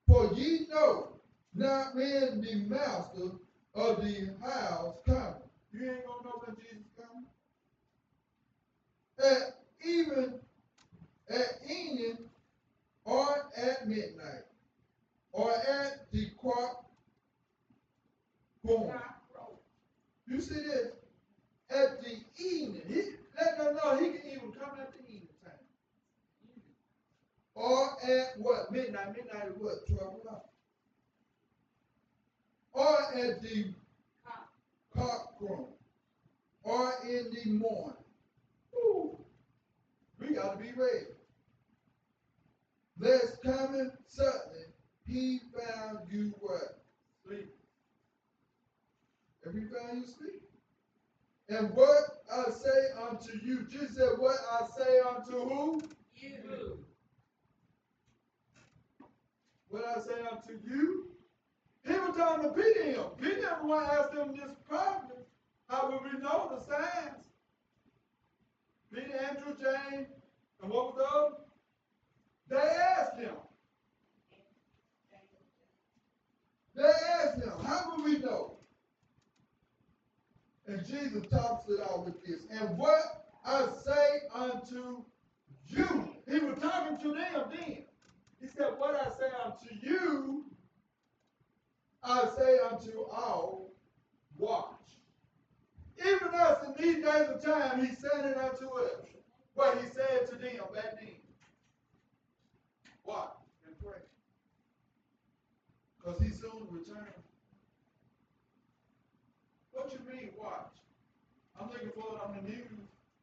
for ye know not when the master of the house cometh. You ain't gonna know when Jesus coming. At even at evening or at midnight or at the cock You see this? At the evening. He let them know he can even come at the evening time. Or at what? Midnight. Midnight is what? 12 o'clock. Or at the cock crow. Or in the morning. Ooh. We got to be ready. Lest coming suddenly, he found you what? Sleep. He found you sleep. And what I say unto you, Jesus said, what I say unto who? You. What I say unto you? He was talking to Peter. Him. Peter never want to ask them this problem. How will we know the signs? Peter, Andrew, James, and what was the other? They asked him. They asked him, how will we know? And Jesus tops it off with this. And what I say unto you. He was talking to them then. He said, What I say unto you, I say unto all, watch. Even us in these days of time, he said it unto us. What he said to them back then. Watch and pray. Because he soon return. What you mean, watch? I'm looking for it on the news.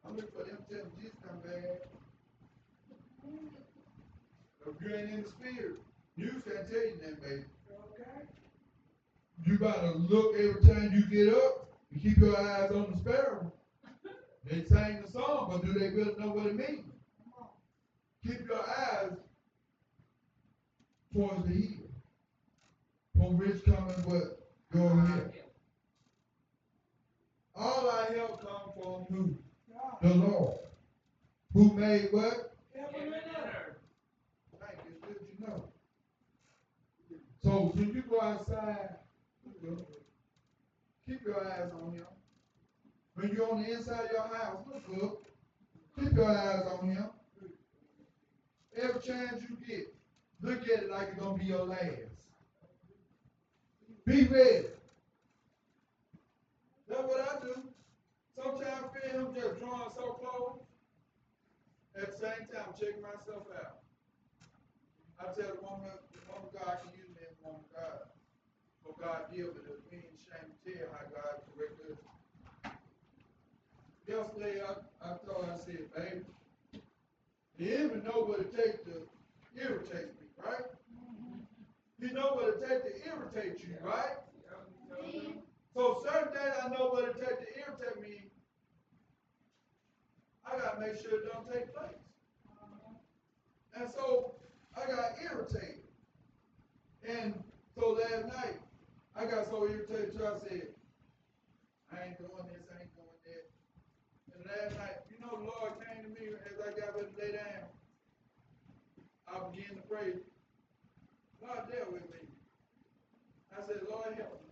I'm looking for them to tell me Jesus come back. If you ain't in the spirit, news can't tell you that, baby. Okay. You gotta look every time you get up and keep your eyes on the sparrow. They sang the song, but do they really know what it means? Keep your eyes towards the hill. From which coming what? Your help. All our help come from who? The Lord. Who made what? Heaven and earth. Thank you. Good know. So when you go outside, keep your eyes on him. When you're on the inside of your house, look up. Keep your eyes on him. Every chance you get, look at it like it's gonna be your last. Be ready. That's what I do. Sometimes I feel him just drawing so close. At the same time, checking myself out. I tell the woman, the woman God can use me as a woman God. So God deal with us. We ain't ashamed to tell how God corrected us. Yesterday, I, I her, I said, baby, the enemy know what it takes to irritate me, right? He know what it takes to irritate you, right? So certain days I know what it takes to irritate me. I gotta make sure it don't take place. And so I got irritated. And so last night, I got so irritated I said, I ain't doing this, I ain't doing that. And last night, you know, the Lord came to me as I got ready to lay down. I began to pray. God dealt with me. I said, Lord, help me.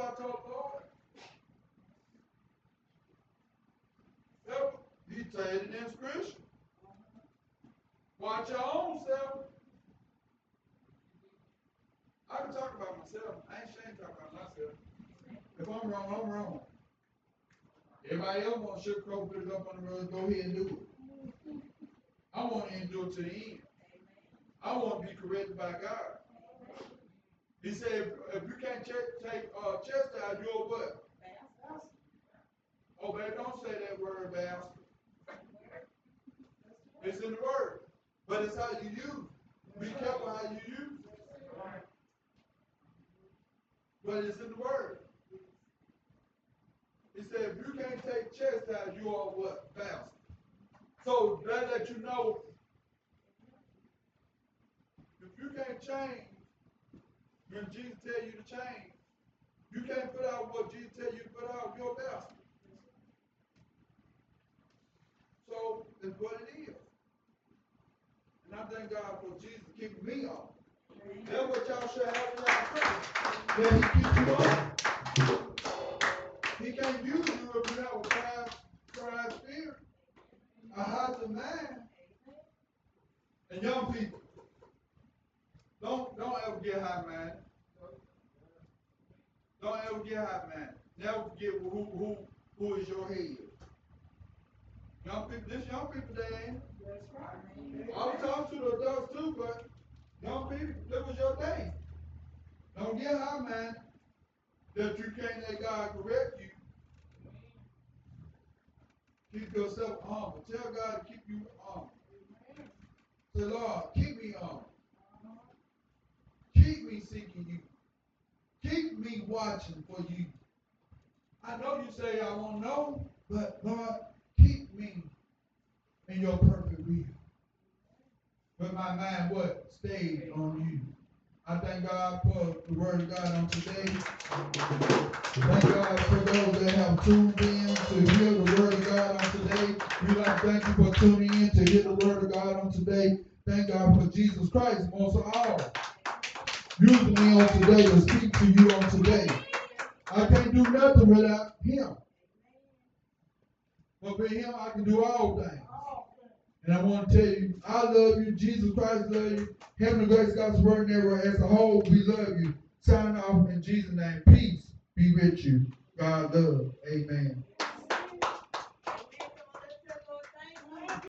I told Lord. Help. He said in scripture. Watch your own self. I can talk about myself. I ain't ashamed to talk about myself. If I'm wrong, I'm wrong. Everybody else want to sugarcoat, put it up on the road, go ahead and do it. I want to endure to the end. I want to be corrected by God. He said, if, if you can't check, take uh, chastise, you're what? Oh, baby, don't say that word, bastard. It's in the word, but it's how you use. Be careful how you use. But it's in the word. He said, if you can't take chastise, you are what? Bastard. So that let you know if you can't change when Jesus tell you to change, you can't put out what Jesus tell you to put out, your best. So it's what it is. And I thank God for Jesus keeping me on. That's what y'all should have in y'all prayer. That he keep you on. He can't use you if you have a pride, pride spirit, a heart of man. And young people, don't don't ever get high man. Don't ever get high man. Never forget who who who is your head. Young people, this young people ain't. That's right. I was talking to the adults too, but young people, that was your day. Don't get high, man, that you can't let God correct you. Keep yourself humble. Tell God to keep you humble. Say, Lord, keep me humble. Keep me seeking you. Keep me watching for you. I know you say I won't know, but Lord, keep me in your perfect will. But my mind, what? Stayed on you. I thank God for the word of God on today. Thank God for those that have tuned in to hear the word of God on today. We like thank you for tuning in to hear the word of God on today. Thank God for Jesus Christ most of all. Using me on today to speak to you on today. I can't do nothing without him. But with him I can do all things. And I want to tell you, I love you. Jesus Christ love you. Heaven and grace, God's word never as a whole, we love you. Sign off in Jesus' name. Peace be with you. God love. Amen.